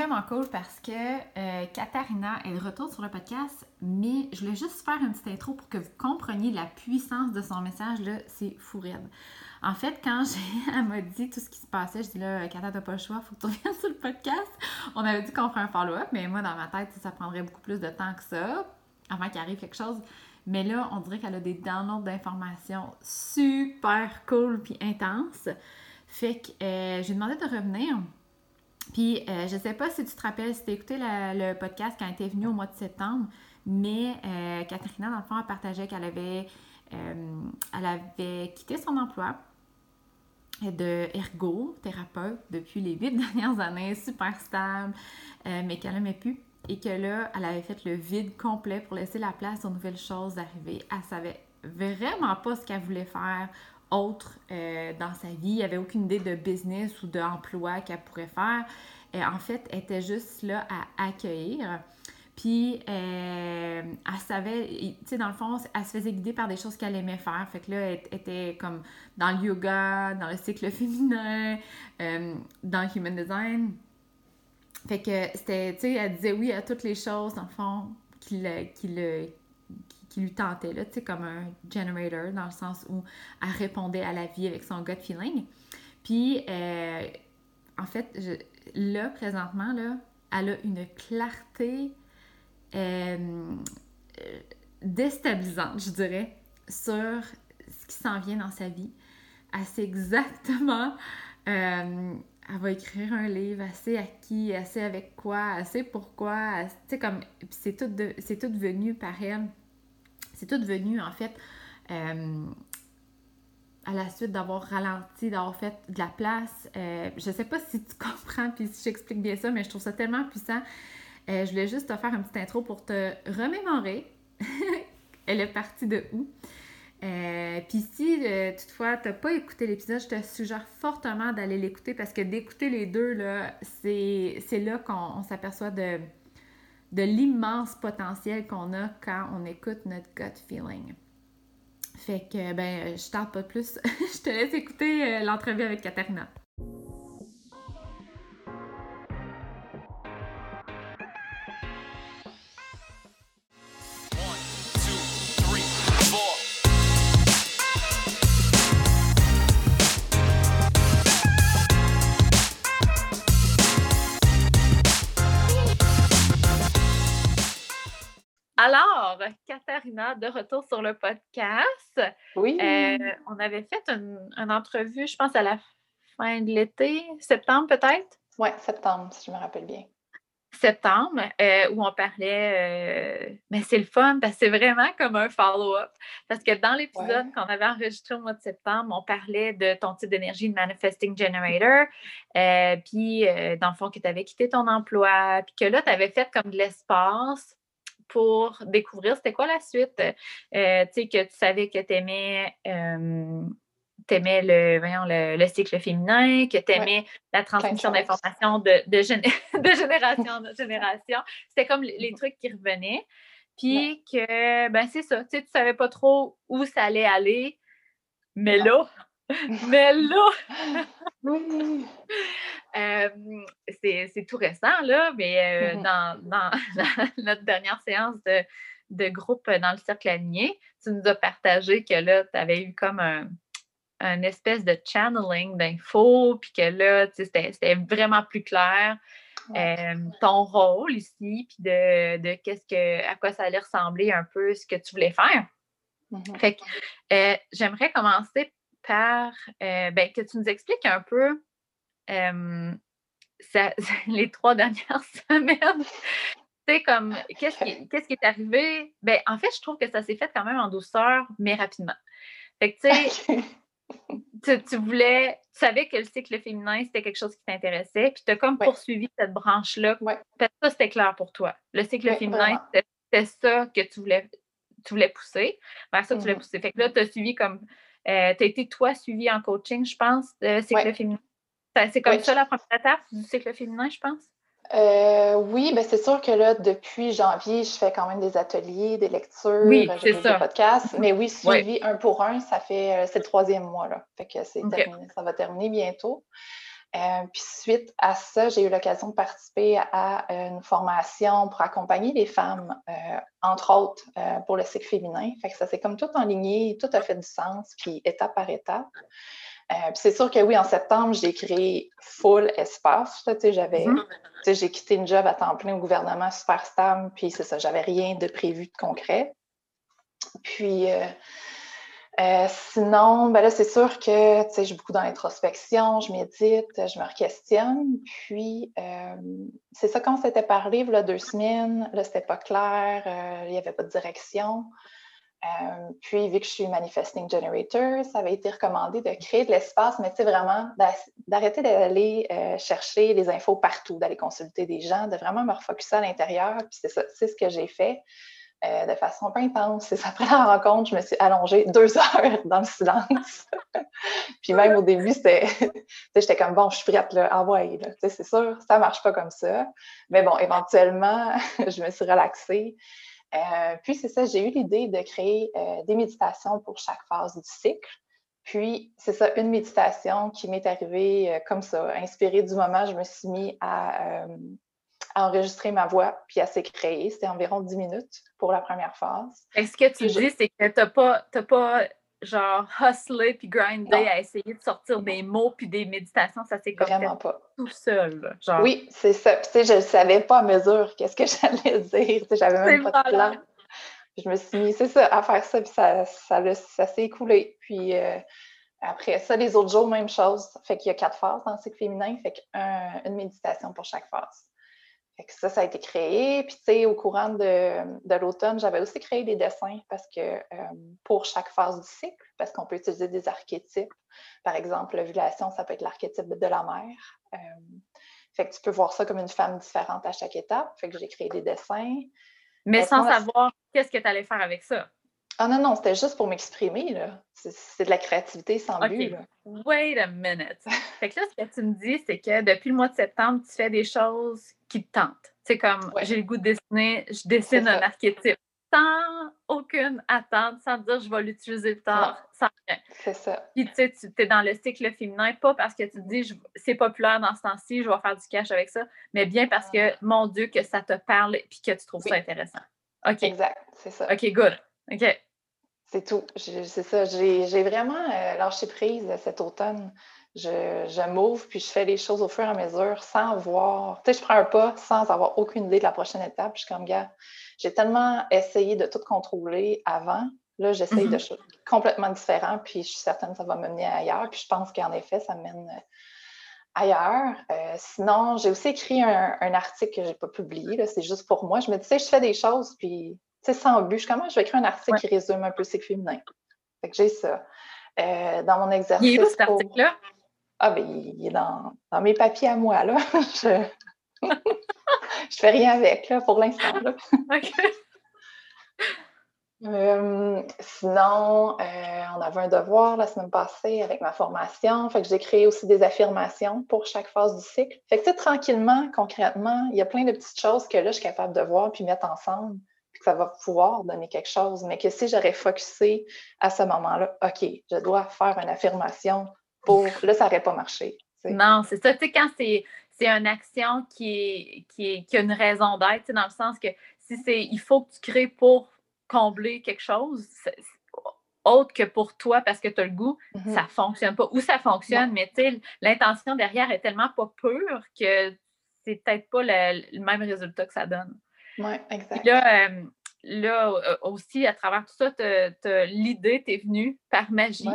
vraiment cool parce que euh, Katharina est de retour sur le podcast, mais je voulais juste faire une petite intro pour que vous compreniez la puissance de son message. Là, c'est fou raide. En fait, quand j'ai, elle m'a dit tout ce qui se passait, je dis là, Katha, t'as pas le choix, faut que tu reviennes sur le podcast. On avait dit qu'on ferait un follow-up, mais moi, dans ma tête, ça prendrait beaucoup plus de temps que ça avant qu'il arrive quelque chose. Mais là, on dirait qu'elle a des downloads d'informations super cool puis intenses. Fait que euh, j'ai demandé de revenir puis, euh, je ne sais pas si tu te rappelles, si tu as écouté le podcast quand elle était venue au mois de septembre, mais euh, Catherine, dans le fond, partageait qu'elle avait, euh, elle avait quitté son emploi de ergothérapeute depuis les huit dernières années, super stable, mais qu'elle n'aimait plus. Et que là, elle avait fait le vide complet pour laisser la place aux nouvelles choses arriver. Elle savait vraiment pas ce qu'elle voulait faire autre euh, dans sa vie. Il n'y avait aucune idée de business ou d'emploi qu'elle pourrait faire. Euh, en fait, elle était juste là à accueillir. Puis, euh, elle savait, tu sais, dans le fond, elle se faisait guider par des choses qu'elle aimait faire. Fait que là, elle était comme dans le yoga, dans le cycle féminin, dans le human design. Fait que c'était, tu sais, elle disait oui à toutes les choses, dans le fond, qui le, qui le, qui lui tentait, là, comme un generator, dans le sens où elle répondait à la vie avec son gut feeling. Puis, euh, en fait, là, présentement, là, elle a une clarté euh, déstabilisante, je dirais, sur ce qui s'en vient dans sa vie. Elle sait exactement... Euh, elle va écrire un livre, assez à qui, assez avec quoi, assez pourquoi, tu sais, comme, c'est tout, c'est tout venu par elle c'est tout venu, en fait, euh, à la suite d'avoir ralenti, d'avoir fait de la place. Euh, je sais pas si tu comprends puis si j'explique bien ça, mais je trouve ça tellement puissant. Euh, je voulais juste te faire une petite intro pour te remémorer. Elle est partie de où? Puis si toutefois tu n'as pas écouté l'épisode, je te suggère fortement d'aller l'écouter parce que d'écouter les deux, là, c'est là qu'on s'aperçoit de, de l'immense potentiel qu'on a quand on écoute notre gut feeling. Fait que, ben, je tarde pas plus. je te laisse écouter euh, l'entrevue avec Katarina. Katharina, de retour sur le podcast. Oui. Euh, on avait fait une, entrevue, je pense, à la fin de l'été, septembre peut-être? Oui, septembre, si je me rappelle bien. Septembre, euh, où on parlait, euh, mais c'est le fun parce que c'est vraiment comme un follow-up. Parce que dans l'épisode qu'on avait enregistré au mois de septembre, on parlait de ton type d'énergie de Manifesting Generator, puis dans le fond que tu avais quitté ton emploi, puis que là, tu avais fait comme de l'espace pour découvrir c'était quoi la suite. Euh, tu sais, que tu savais que tu aimais, euh, le, le, cycle féminin, que tu aimais la transmission d'informations de, de, génération en génération. C'était comme les, trucs qui revenaient. Puis que, ben c'est ça, tu sais, tu savais pas trop où ça allait aller. Mais là, mais là, c'est tout récent, là, mais mmh dans, notre dernière séance de, groupe dans le cercle aligné, tu nous as partagé que là, tu avais eu comme un, espèce de channeling d'infos, puis que là, c'était vraiment plus clair. ton rôle ici, puis de, qu'est-ce que à quoi ça allait ressembler un peu ce que tu voulais faire. Mmh fait que j'aimerais commencer par euh, ben, que tu nous expliques un peu les trois dernières semaines. Tu comme, qu'est-ce qui, est arrivé? Ben, en fait, je trouve que ça s'est fait quand même en douceur, mais rapidement. Fait que, tu sais, tu, voulais, tu savais que le cycle féminin, c'était quelque chose qui t'intéressait, puis tu as comme poursuivi cette branche-là. Parce que ça, c'était clair pour toi. Le cycle féminin, c'était, ça que tu voulais, tu voulais pousser, vers ça que tu voulais mmh pousser. Fait que là, tu as suivi comme euh, tu as été, toi, suivi en coaching, je pense, de cycle féminin. C'est comme ça la première étape du cycle féminin, je pense? Euh, oui, ben c'est sûr que là, depuis janvier, je fais quand même des ateliers, des lectures, oui, euh, des podcasts. Mais oui, suivi un pour un, ça fait c'est le troisième mois là. Fait que c'est terminé, ça va terminer bientôt. Euh, puis suite à ça, j'ai eu l'occasion de participer à une formation pour accompagner les femmes, euh, entre autres euh, pour le cycle féminin. Fait que ça s'est comme tout en ligne, tout a fait du sens, puis étape par étape. Puis c'est sûr que oui, en septembre, j'ai créé full espace. J'avais, mm-hmm. j'ai quitté une job à temps plein au gouvernement super stable, puis c'est ça, j'avais rien de prévu de concret. Puis euh, sinon, ben là, c'est sûr que je suis beaucoup dans l'introspection, je médite, je me questionne. Puis, euh, c'est ça, quand on s'était parlé, deux semaines, là, c'était pas clair, euh, il n'y avait pas de direction. Puis, vu que je suis manifesting generator, ça avait été recommandé de créer de l'espace, mais tu vraiment, d'arrêter d'aller chercher les infos partout, d'aller consulter des gens, de vraiment me refocuser à l'intérieur. Puis, c'est ça, c'est ce que j'ai fait. Euh, de façon pas intense. Et après la rencontre, je me suis allongée deux heures dans le silence. puis même au début, c'était, j'étais comme bon, je suis prête, là, ah ouais, là, c'est sûr, ça marche pas comme ça. Mais bon, éventuellement, je me suis relaxée. Euh, puis c'est ça, j'ai eu l'idée de créer euh, des méditations pour chaque phase du cycle. Puis, c'est ça, une méditation qui m'est arrivée comme ça, inspirée du moment, je me suis mis à, enregistrer ma voix, puis à créée. C'était environ 10 minutes pour la première phase. Est-ce que tu dis, c'est que tu n'as pas, pas genre hustlé puis grindé à essayer de sortir des mots puis des méditations, ça s'est Vraiment pas. tout seul. Genre. Oui, c'est ça. tu sais, je ne savais pas à mesure qu'est-ce que j'allais dire. Tu sais, j'avais même pas de plan. Je me suis mis, c'est ça, à faire ça, puis ça, ça, ça, s'est écoulé. Puis euh, après ça, les autres jours, même chose. Fait qu'il y a quatre phases dans le cycle féminin, fait qu'une méditation pour chaque phase ça, ça a été créé. Puis, tu sais, au courant de, l'automne, j'avais aussi créé des dessins parce que euh, pour chaque phase du cycle, parce qu'on peut utiliser des archétypes. Par exemple, l'ovulation, ça peut être l'archétype de la mère. Euh, fait que tu peux voir ça comme une femme différente à chaque étape. Fait que j'ai créé des dessins. Mais sans savoir qu'est-ce que tu allais faire avec ça. Ah non, non, c'était juste pour m'exprimer, là. C'est de la créativité sans but, là. Wait a minute. fait que là, ce que tu me dis, c'est que depuis le mois de septembre, tu fais des choses qui te tentent. C'est comme, j'ai le goût de dessiner, je dessine un archétype sans aucune attente, sans dire je vais l'utiliser plus tard, sans rien. C'est ça. Puis tu sais, tu es dans le cycle féminin, pas parce que tu te dis c'est populaire dans ce temps-ci, je vais faire du cash avec ça, mais bien parce que, mon Dieu, que ça te parle et que tu trouves ça intéressant. OK. Exact, c'est ça. OK, good. OK. C'est tout. C'est ça. J'ai vraiment euh, lâché prise cet automne. Je, je m'ouvre puis je fais les choses au fur et à mesure sans voir. Tu sais, je prends un pas sans avoir aucune idée de la prochaine étape. je suis comme, gars, j'ai tellement essayé de tout contrôler avant. Là, j'essaye de mm-hmm. choses complètement différentes, puis je suis certaine que ça va me mener ailleurs. Puis je pense qu'en effet, ça mène euh, ailleurs. Euh, sinon, j'ai aussi écrit un, article que je n'ai pas publié. C'est juste pour moi. Je me disais, je fais des choses, puis sais, sans but. Je, comment je vais écrire un article qui résume un peu le féminin. Fait que j'ai ça. Euh, dans mon exercice. Il est où cet article-là? Ah, ben, il est dans, dans, mes papiers à moi, là. je... je fais rien avec, là, pour l'instant. OK. Euh, sinon, euh, on avait un devoir la semaine passée avec ma formation. Fait que j'ai créé aussi des affirmations pour chaque phase du cycle. Fait que, tu sais, tranquillement, concrètement, il y a plein de petites choses que là, je suis capable de voir puis mettre ensemble que ça va pouvoir donner quelque chose, mais que si j'aurais focusé à ce moment-là, OK, je dois faire une affirmation pour. Là, ça n'aurait pas marché. Non, c'est ça. Tu sais, quand c'est, c'est une action qui, qui, qui a une raison d'être, dans le sens que si c'est il faut que tu crées pour combler quelque chose, autre que pour toi parce que tu as le goût, mm-hmm. ça ne fonctionne pas. Ou ça fonctionne, mais l'intention derrière est tellement pas pure que c'est peut-être pas le même résultat que ça donne. Oui, exact. là, euh, là euh, aussi, à travers tout ça, l'idée t'est venue par magie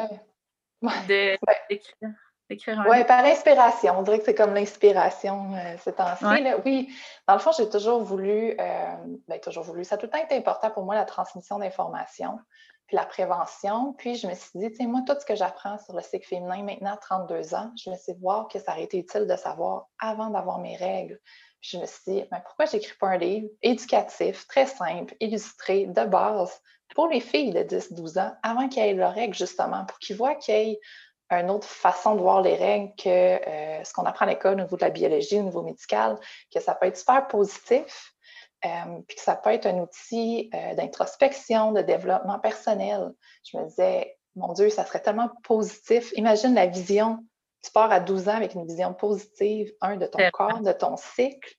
d'écrire un Oui, par inspiration. On dirait que c'est comme l'inspiration euh, ces temps-ci. Oui, dans le fond, j'ai toujours voulu, ben, toujours voulu, ça a tout le temps été important pour moi, la transmission d'informations, puis la prévention. Puis je me suis dit, tu sais, moi, tout ce que j'apprends sur le cycle féminin maintenant à 32 ans, je me suis dit, voir que ça aurait été utile de savoir avant d'avoir mes règles je me suis dit, mais pourquoi j'écris pas un livre éducatif, très simple, illustré, de base, pour les filles de 10-12 ans, avant qu'elles aient leurs règles, justement, pour qu'ils voient qu'il y ait une autre façon de voir les règles que euh, ce qu'on apprend à l'école au niveau de la biologie, au niveau médical, que ça peut être super positif, euh, puis que ça peut être un outil euh, d'introspection, de développement personnel. Je me disais, mon Dieu, ça serait tellement positif. Imagine la vision tu pars à 12 ans avec une vision positive, un, de ton corps, de ton cycle,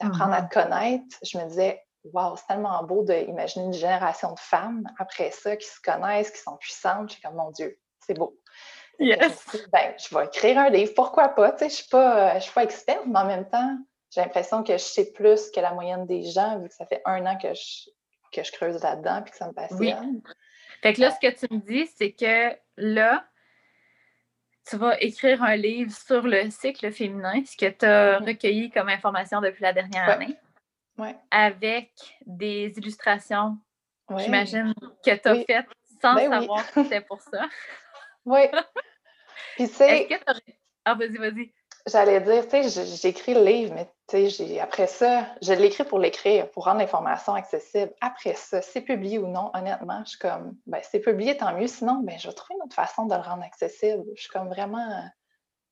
d'apprendre à mm-hmm. te connaître. Je me disais, wow, c'est tellement beau d'imaginer une génération de femmes après ça qui se connaissent, qui sont puissantes. Je suis comme, mon Dieu, c'est beau. Yes. ben, je vais écrire un livre, pourquoi pas? Tu sais, je ne suis, pas, suis pas experte, mais en même temps, j'ai l'impression que je sais plus que la moyenne des gens, vu que ça fait un an que je, que je creuse là-dedans et que ça me passionne. Oui. Fait que là, ce que tu me dis, c'est que là, tu vas écrire un livre sur le cycle féminin, ce que tu as mm-hmm. recueilli comme information depuis la dernière année. Ouais. Avec des illustrations, j'imagine, que tu as faites sans ben savoir que c'était pour ça. Oui. Puis c'est. Ah, vas-y, vas-y. J'allais dire, tu sais, j'écris le livre, mais tu sais, après ça, je l'écris pour l'écrire, pour rendre l'information accessible. Après ça, c'est publié ou non, honnêtement, je suis comme, ben, c'est publié, tant mieux. Sinon, ben, je vais trouver une autre façon de le rendre accessible. Je suis comme vraiment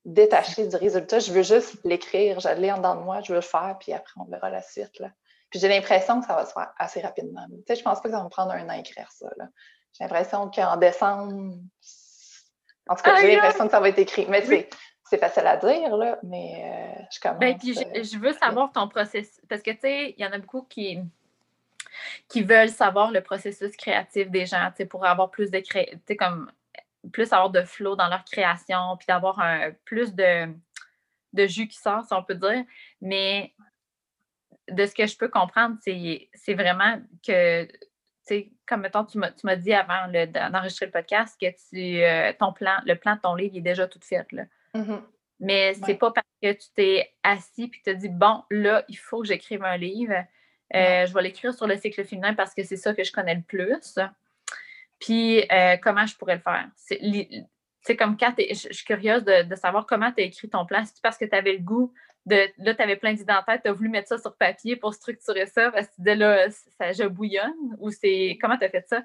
détachée du résultat. Je veux juste l'écrire, je l'ai en dedans de moi, je veux le faire, puis après, on verra la suite. Là. Puis j'ai l'impression que ça va se faire assez rapidement. Tu sais, je pense pas que ça va me prendre un an à écrire ça. J'ai l'impression qu'en décembre, en tout cas, j'ai l'impression que ça va être écrit. Mais oui c'est facile à dire, là, mais euh, je commence. Ben, puis euh, je, veux savoir ton processus. Parce que, tu sais, il y en a beaucoup qui, qui veulent savoir le processus créatif des gens, tu sais, pour avoir plus de cré... tu sais, comme plus avoir de flow dans leur création, puis d'avoir un plus de, de jus qui sort, si on peut dire. Mais de ce que je peux comprendre, c'est vraiment que sais, comme mettons, tu m'as dit avant d'enregistrer le podcast que tu, euh, ton plan, le plan de ton livre est déjà tout fait. Là. Mm-hmm. Mais c'est pas parce que tu t'es assis et que tu as dit bon, là, il faut que j'écrive un livre. Euh, je vais l'écrire sur le cycle féminin parce que c'est ça que je connais le plus. Puis euh, comment je pourrais le faire? C'est comme quand je suis curieuse de, savoir comment tu as écrit ton plan. C'est parce que tu avais le goût de. Là, tu avais plein d'idées en tête, tu as voulu mettre ça sur papier pour structurer ça parce que tu disais là, ça, je bouillonne? Ou c'est. Comment tu as fait ça?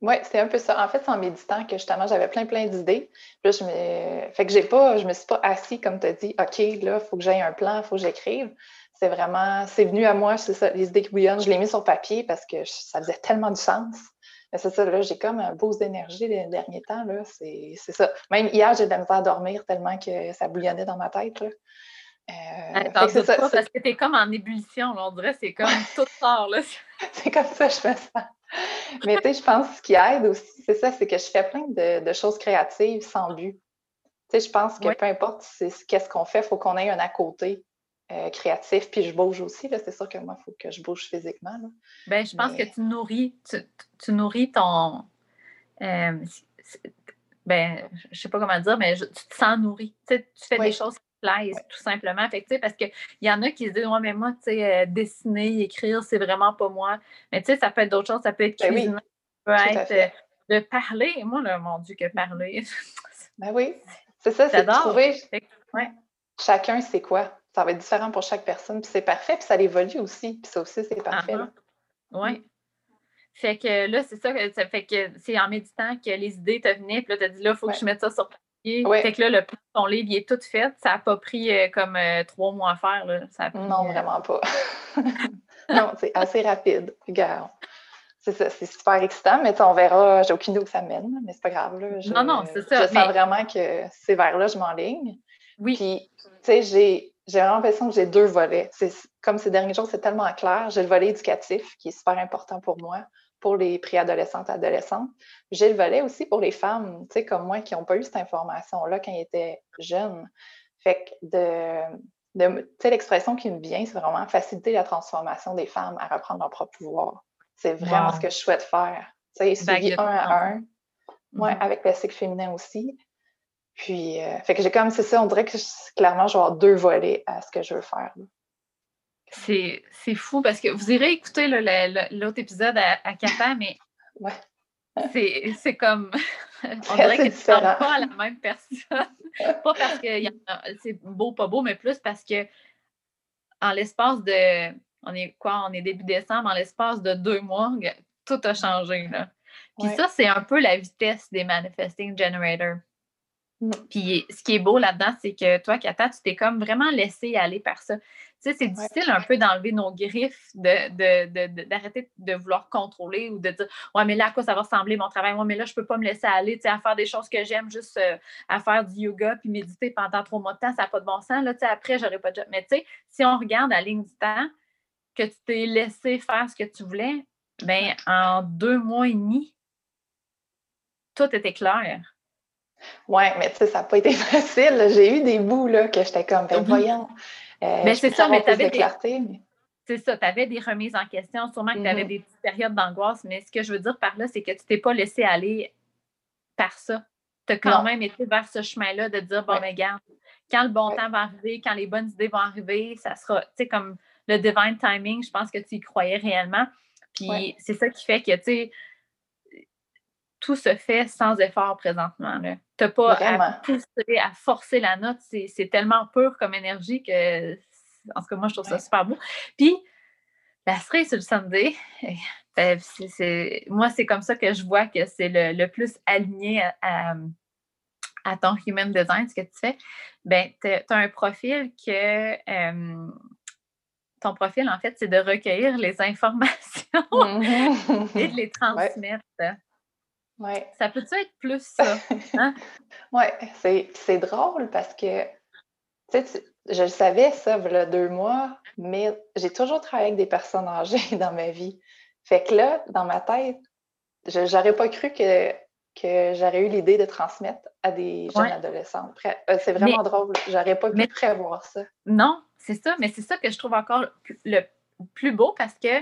Oui, c'est un peu ça. En fait, c'est en méditant que justement, j'avais plein, plein d'idées. Puis là, je me... Fait que j'ai pas, je me suis pas assis comme tu as dit, OK, là, il faut que j'aille un plan, il faut que j'écrive. C'est vraiment, c'est venu à moi, c'est ça, les idées qui bouillonnent. Je l'ai mis sur papier parce que ça faisait tellement du sens. Mais c'est ça, là, j'ai comme un beau d'énergie les derniers temps, là. C'est ça. Même hier, j'ai de la misère à dormir tellement que ça bouillonnait dans ma tête, là. Euh, c'est ça, parce que t'es comme en ébullition, là, on dirait, c'est comme tout sort, là. c'est comme ça, je me sens. Mais tu sais, je pense que ce qui aide aussi, c'est ça, c'est que je fais plein de, choses créatives sans but. Tu sais, je pense que peu importe qu'est-ce qu'on fait, il faut qu'on ait un à côté euh, créatif, puis je bouge aussi. C'est sûr que moi, il faut que je bouge physiquement. Ben, je pense que tu nourris, tu, nourris ton. Euh, ben, je sais pas comment dire, mais tu te sens nourri. Tu, sais, tu fais des choses tout simplement. Fait que, parce qu'il y en a qui se disent, ouais, mais moi, tu sais, euh, dessiner, écrire, c'est vraiment pas moi. Mais tu sais, ça peut être d'autres choses, ça peut être ben cuisiner, ça peut être euh, de parler. Moi, là, mon Dieu, que parler. ben oui, c'est ça, c'est de trouver. Chacun, c'est quoi? Ça va être différent pour chaque personne, puis c'est parfait, puis ça évolue aussi, puis ça aussi, c'est parfait. Uh-huh. Oui. Fait que là, c'est ça, ça fait que c'est en méditant que les idées te venaient, puis là, tu as dit, là, il faut que je mette ça sur fait que là, le plan de ton livre, il est tout fait. Ça n'a pas pris euh, comme euh, trois mois à faire. Là. non, euh, vraiment pas. non, c'est assez rapide. Regarde. C'est ça, c'est super excitant, mais on verra. J'ai aucune idée où ça mène, mais c'est pas grave. Là. non, non, c'est ça. Je sens vraiment que c'est vers là je m'enligne. Oui. Puis, tu sais, j'ai, j'ai vraiment l'impression que j'ai deux volets. C'est, comme ces derniers jours, c'est tellement clair. J'ai le volet éducatif qui est super important pour moi pour les préadolescentes, adolescentes. J'ai le volet aussi pour les femmes, tu sais, comme moi, qui n'ont pas eu cette information-là quand ils étaient jeunes. Fait que de, de tu sais, l'expression qui me vient, c'est vraiment faciliter la transformation des femmes à reprendre leur propre pouvoir. C'est vraiment ce que je souhaite faire. Tu sais, suivi un à un. Moi, mm-hmm. avec le cycle féminin aussi. Puis, euh, fait que j'ai comme, c'est ça, on dirait que clairement, je vais avoir deux volets à ce que je veux faire. C'est fou parce que vous irez écouter l'autre épisode à, à mais c'est comme. On dirait que tu ne parles pas à la même personne. pas parce que c'est beau, pas beau, mais plus parce que en l'espace de. On est quoi? On est début décembre, en l'espace de deux mois, tout a changé. Là. Puis ça, c'est un peu la vitesse des manifesting generators. Mm. Puis ce qui est beau là-dedans, c'est que toi, Kata, tu t'es comme vraiment laissé aller par ça. Tu sais, c'est difficile un peu d'enlever nos griffes, d'arrêter de, vouloir contrôler ou de dire Ouais, mais là, à quoi ça va ressembler mon travail? Ouais, mais là, je ne peux pas me laisser aller à faire des choses que j'aime, juste euh, à faire du yoga puis méditer pendant trop de temps, ça n'a pas de bon sens. Là, après, j'aurais pas de job. Mais tu sais, si on regarde à la ligne du temps, que tu t'es laissé faire ce que tu voulais, ben en deux mois et demi, tout était clair. Oui, mais tu sais, ça n'a pas été facile. J'ai eu des bouts là, que j'étais comme, ben, voyons. Euh, mais c'est ça, mais tu avais des... C'est ça, tu avais des remises en question, sûrement que tu avais mm-hmm. des petites périodes d'angoisse, mais ce que je veux dire par là, c'est que tu t'es pas laissé aller par ça. Tu as quand même été vers ce chemin-là de dire, bon, mais ben, quand le bon temps va arriver, quand les bonnes idées vont arriver, ça sera, tu sais, comme le divine timing, je pense que tu y croyais réellement. Puis c'est ça qui fait que, tu sais, tout se fait sans effort présentement. Tu n'as pas à pousser, à forcer la note. C'est tellement pur comme énergie que, en tout cas, moi, je trouve ça super beau. Puis, la cerise sur le Sunday, ben, moi, c'est comme ça que je vois que c'est le, plus aligné à, ton human design, ce que tu fais. Ben, tu as, un profil que. ton profil, en fait, c'est de recueillir les informations et de les transmettre. Ouais. Ça peut-tu être plus ça? Hein? oui, c'est drôle parce que, tu sais, je le savais ça, il y a deux mois, mais j'ai toujours travaillé avec des personnes âgées dans ma vie. Fait que là, dans ma tête, j'aurais pas cru que, que j'aurais eu l'idée de transmettre à des jeunes adolescents. Euh, c'est vraiment drôle. J'aurais pas pu prévoir ça. Non, c'est ça, mais c'est ça que je trouve encore le plus beau parce que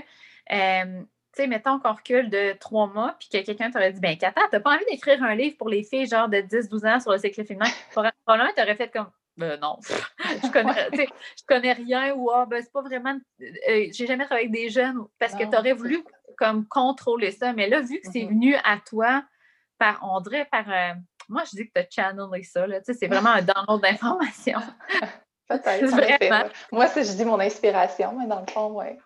euh, sais, mettons qu'on recule de trois mois, puis que quelqu'un t'aurait dit, ben, Kata, t'as pas envie d'écrire un livre pour les filles, genre de 10-12 ans sur le cycle féminin? Probablement, t'aurais fait comme, ben non, je connais, je connais rien ou ah, ben, c'est pas vraiment. Euh, j'ai jamais travaillé avec des jeunes parce que tu aurais voulu comme contrôler ça. Mais là, vu que c'est mm-hmm. venu à toi par, on dirait par. Euh, moi, je dis que tu as channelé ça. C'est vraiment un download d'informations. Peut-être. Moi, c'est, je dis mon inspiration, mais dans le fond, oui.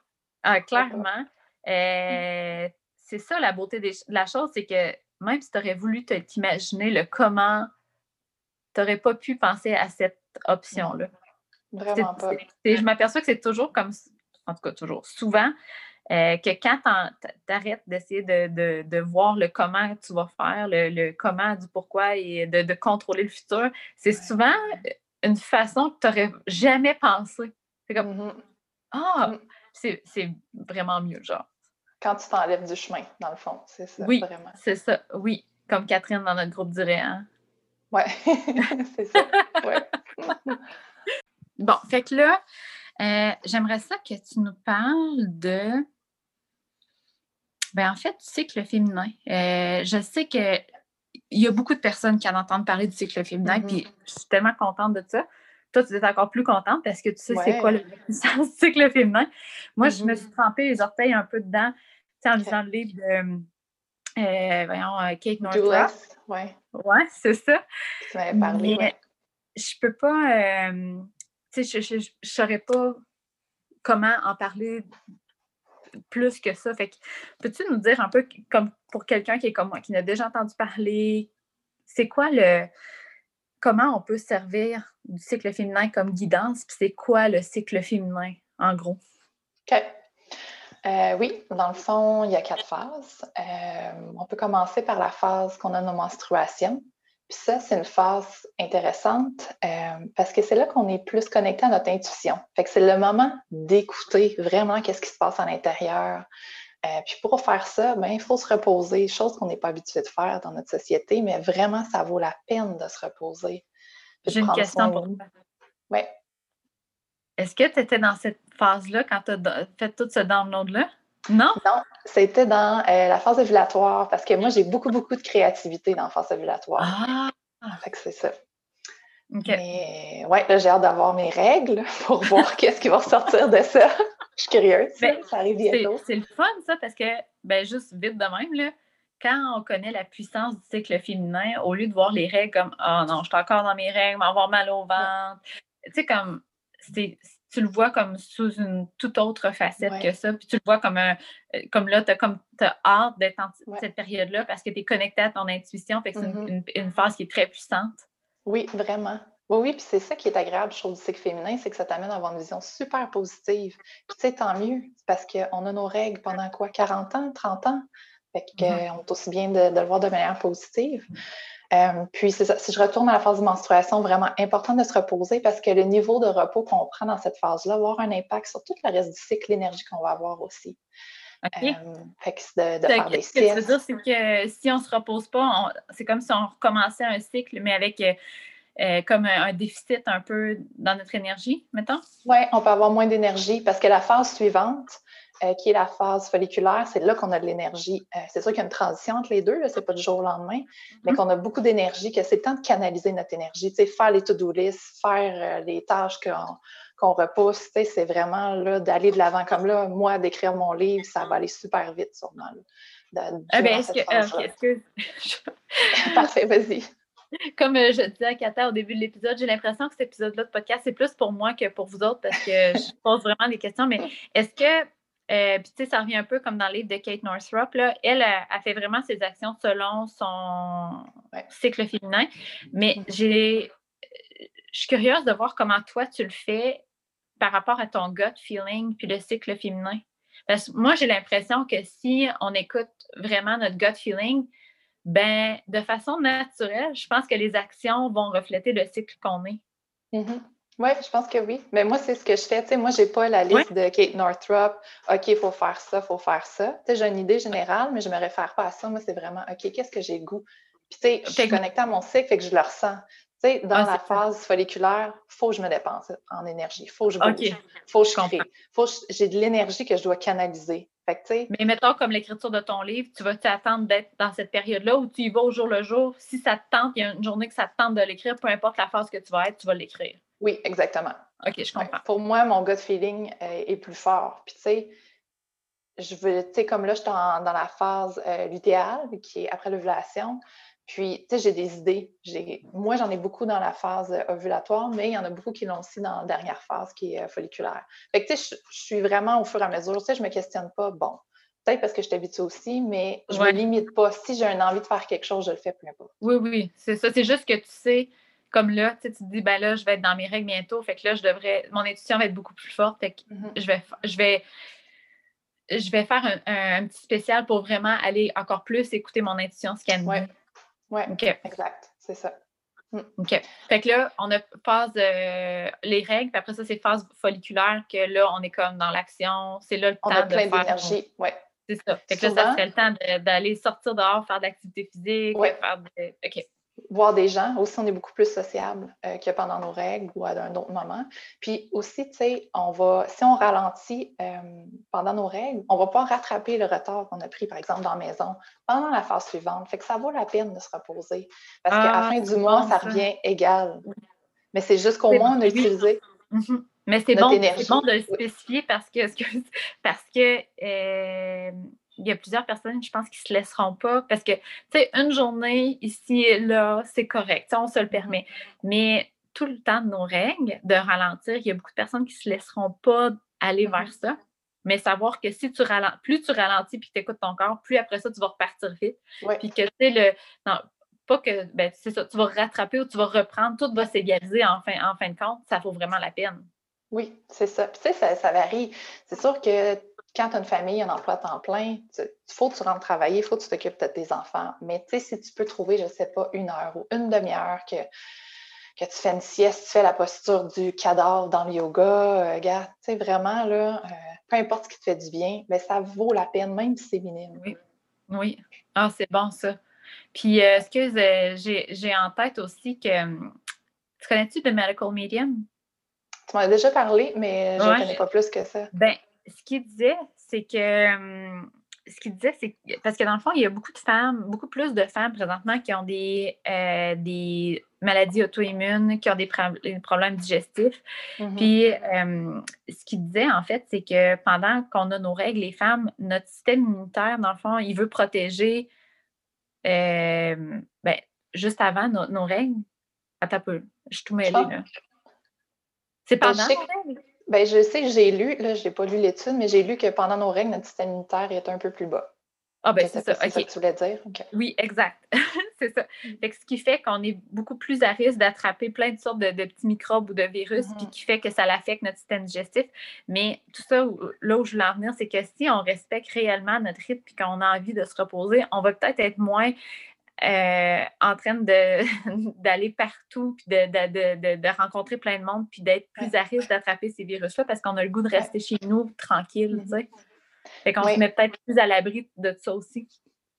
Ah, clairement. Euh, c'est ça la beauté de la chose, c'est que même si tu aurais voulu t'imaginer le comment, tu n'aurais pas pu penser à cette option-là. Vraiment pas. je m'aperçois que c'est toujours comme, en tout cas toujours, souvent, euh, que quand tu arrêtes d'essayer de, voir le comment tu vas faire, le, comment du pourquoi et de, contrôler le futur, c'est souvent une façon que tu n'aurais jamais pensé. C'est comme, mm-hmm. ah, mm. c'est vraiment mieux, genre quand tu t'enlèves du chemin, dans le fond. C'est ça, oui, C'est ça, oui. Comme Catherine dans notre groupe dirait. Hein? Ouais, c'est ça. Ouais. bon, fait que là, euh, j'aimerais ça que tu nous parles de. Ben, en fait, du cycle féminin. Euh, je sais que il y a beaucoup de personnes qui en entendent parler du cycle féminin, puis mm-hmm. je suis tellement contente de ça. Toi, tu es encore plus contente parce que tu sais c'est quoi le cycle féminin. Moi, je me suis mm-hmm. trempée les orteils un peu dedans en lisant le livre de euh, voyons, euh, Kate Northrup. Oui. Ouais, c'est ça. Tu m'avais parlé. Mais, Je peux pas. Euh, tu sais, je ne saurais pas comment en parler plus que ça. Fait que peux-tu nous dire un peu comme pour quelqu'un qui est comme moi, qui n'a déjà entendu parler, c'est quoi le comment on peut servir du cycle féminin comme guidance, puis c'est quoi le cycle féminin en gros? OK. Euh, oui, dans le fond, il y a quatre phases. Euh, on peut commencer par la phase qu'on a nos menstruations. Puis ça, c'est une phase intéressante euh, parce que c'est là qu'on est plus connecté à notre intuition. Fait que c'est le moment d'écouter vraiment qu'est-ce qui se passe à l'intérieur. puis pour faire ça, ben, il faut se reposer, chose qu'on n'est pas habitué de faire dans notre société, mais vraiment, ça vaut la peine de se reposer. J'ai une question pour toi. Oui. Est-ce que tu étais dans cette phase-là quand tu as fait tout ce download-là? Non? Non, c'était dans euh, la phase ovulatoire parce que moi, j'ai beaucoup, beaucoup de créativité dans la phase ovulatoire. Ah! Fait que c'est ça. OK. Mais ouais, là, j'ai hâte d'avoir mes règles pour voir qu'est-ce qui va ressortir de ça. Je suis curieuse. Ben, ça arrive bientôt. C'est le fun, ça, parce que, ben, juste vite de même, là, quand on connaît la puissance du cycle féminin, au lieu de voir les règles comme Ah oh non, je suis encore dans mes règles, m'avoir mal au ventre, tu sais, comme tu le vois comme sous une toute autre facette que ça. Puis tu le vois comme un. Euh, comme là, tu as, comme, hâte d'être en cette période-là parce que tu es connecté à ton intuition. Fait que c'est une, mm-hmm. phase qui est très puissante. Oui, vraiment. Oui, oui, puis c'est ça qui est agréable, je trouve, du cycle féminin, c'est que ça t'amène à avoir une vision super positive. Puis tu sais, tant mieux, parce qu'on a nos règles pendant quoi, 40 ans, 30 ans? Fait qu'on mm-hmm. est aussi bien de, le voir de manière positive. Euh, puis ça, si je retourne à la phase de menstruation, vraiment important de se reposer parce que le niveau de repos qu'on prend dans cette phase-là va avoir un impact sur tout le reste du cycle, l'énergie qu'on va avoir aussi. OK. Euh, fait que de, faire des Ce que tu veux dire, c'est que si on ne se repose pas, c'est comme si on recommençait un cycle, mais avec euh, comme un, déficit un peu dans notre énergie, mettons? Oui, on peut avoir moins d'énergie parce que la phase suivante, euh, qui est la phase folliculaire, c'est là qu'on a de l'énergie. Euh, c'est sûr qu'il y a une transition entre les deux, c'est pas du jour au lendemain, mais mm-hmm. qu'on a beaucoup d'énergie, que c'est le temps de canaliser notre énergie, tu sais, faire les to-do lists, faire les tâches qu'on repousse, tu sais, c'est vraiment là d'aller de l'avant. Comme là, moi, d'écrire mon livre, ça va aller super vite sûrement. ah ben, est-ce que... Parfait, vas-y. Comme euh, je disais à Kata au début de l'épisode, j'ai l'impression que cet épisode-là de podcast, c'est plus pour moi que pour vous autres parce que je pose vraiment des questions. Mais est-ce que, euh, puis tu sais, ça revient un peu comme dans le livre de Kate Northrop, là, elle a, fait vraiment ses actions selon son cycle féminin. Mais j'ai, je suis curieuse de voir comment toi tu le fais par rapport à ton gut feeling puis le cycle féminin. Parce que moi, j'ai l'impression que si on écoute vraiment notre gut feeling, ben, de façon naturelle, je pense que les actions vont refléter le cycle qu'on est. Mm-hmm. Oui, je pense que oui. Mais moi, c'est ce que je fais. Tu sais, moi, je n'ai pas la liste de Kate Northrop. OK, il faut faire ça, il faut faire ça. Tu sais, j'ai une idée générale, mais je ne me réfère pas à ça. Moi, c'est vraiment OK, qu'est-ce que j'ai goût? Puis, tu sais, je suis connectée à mon cycle, fait que je le ressens. Tu sais, dans ah, la phase folliculaire, il faut que je me dépense en énergie. Il faut que je bouge. Il faut que je crée. Faut que j'ai de l'énergie que je dois canaliser. Mais mettons comme l'écriture de ton livre, tu vas t'attendre d'être dans cette période-là où tu y vas au jour le jour. Si ça te tente, il y a une journée que ça te tente de l'écrire, peu importe la phase que tu vas être, tu vas l'écrire. Oui, exactement. OK, je comprends. pour moi, mon gut feeling euh, est plus fort. Puis tu sais, je veux, tu sais, comme là, je suis dans la phase euh, lutéale, qui est après l'ovulation. Puis, tu sais, j'ai des idées. Moi, j'en ai beaucoup dans la phase euh, ovulatoire, mais il y en a beaucoup qui l'ont aussi dans la dernière phase qui est euh, folliculaire. Fait que, tu sais, je, suis vraiment au fur et à mesure, tu sais, je me questionne pas, bon, peut-être parce que je t'habitue aussi, mais je ne me limite pas. Si j'ai une envie de faire quelque chose, je le fais peu importe. Oui, oui, c'est ça. C'est juste que tu sais, comme là, tu te dis, ben là, je vais être dans mes règles bientôt, fait que là, je devrais, mon intuition va être beaucoup plus forte, fait que mm-hmm. je vais, je vais, je vais faire un, petit spécial pour vraiment aller encore plus écouter mon intuition, ce qu'elle dit. Oui, exact, c'est ça. Mm. OK. Fait que là, on a phase euh, les règles, puis après ça, c'est phase folliculaire que là, on est comme dans l'action. C'est là le temps de plein d'énergie, oui. C'est ça. Fait que là, ça serait le temps d'aller sortir dehors, faire de l'activité physique, faire de... OK voir des gens. Aussi, on est beaucoup plus sociable euh, que pendant nos règles ou à un autre moment. Puis aussi, tu sais, on va, si on ralentit euh, pendant nos règles, on va pas rattraper le retard qu'on a pris, par exemple, dans la maison pendant la phase suivante. Fait que ça vaut la peine de se reposer. Parce qu'à la ah, fin du mois, ça, revient égal. Mais c'est juste qu'au moins, on a utilisé. Mhm. Mais c'est bon, bon, de le spécifier parce que, parce que euh, il y a plusieurs personnes, je pense, qui se laisseront pas parce que, tu sais, une journée ici et là, c'est correct, on se le permet. Mais tout le temps de nos règles, de ralentir, il y a beaucoup de personnes qui se laisseront pas aller vers ça. Mais savoir que si tu ralentis, plus tu ralentis puis que tu écoutes ton corps, plus après ça, tu vas repartir vite. Puis que, tu sais, le. Non, pas que, ben, c'est ça, tu vas rattraper ou tu vas reprendre, tout va s'égaliser en fin, en fin de compte, ça vaut vraiment la peine. Oui, c'est ça. tu sais, ça, ça varie. C'est sûr que quand tu as une famille, un emploi à temps plein, il faut que tu rentres travailler, il faut que tu t'occupes de tes enfants. Mais tu sais, si tu peux trouver, je ne sais pas, une heure ou une demi-heure que, que tu fais une sieste, tu fais la posture du cadavre dans le yoga, euh, regarde, tu sais, vraiment, là, euh, peu importe ce qui te fait du bien, mais ça vaut la peine, même si c'est minime. Oui. Oui. Ah, c'est bon, ça. Puis, euh, excuse, j'ai en tête aussi que. Tu connais-tu The Medical Medium? Tu m'en as déjà parlé, mais je ne connais pas plus que ça. Ben, ce qu'il disait, c'est que hum, ce qu'il disait, c'est parce que dans le fond, il y a beaucoup de femmes, beaucoup plus de femmes présentement qui ont des, euh, des maladies auto-immunes, qui ont des, problèmes digestifs. Mm-hmm. Puis hum, ce qu'il disait, en fait, c'est que pendant qu'on a nos règles, les femmes, notre système immunitaire, dans le fond, il veut protéger euh, ben, juste avant nos, règles. Attends un peu, je suis tout mêlée, là. C'est pendant nos règles? Ben, je sais que j'ai lu, là, je n'ai pas lu l'étude, mais j'ai lu que pendant nos règles, notre système immunitaire est un peu plus bas. Ah, ben, c'est ça. C'est ça que tu voulais dire? Oui, exact. c'est ça. Fait ce qui fait qu'on est beaucoup plus à risque d'attraper plein de sortes de, petits microbes ou de virus, puis mm-hmm. qui fait que ça l'affecte notre système digestif. Mais tout ça, là où je voulais en venir, c'est que si on respecte réellement notre rythme puis qu'on a envie de se reposer, on va peut-être être moins euh, en train d'aller partout, puis de, rencontrer plein de monde, puis d'être plus à risque d'attraper ces virus-là parce qu'on a le goût de rester chez nous tranquille, tu sais. Fait qu'on se met peut-être plus à l'abri de ça aussi.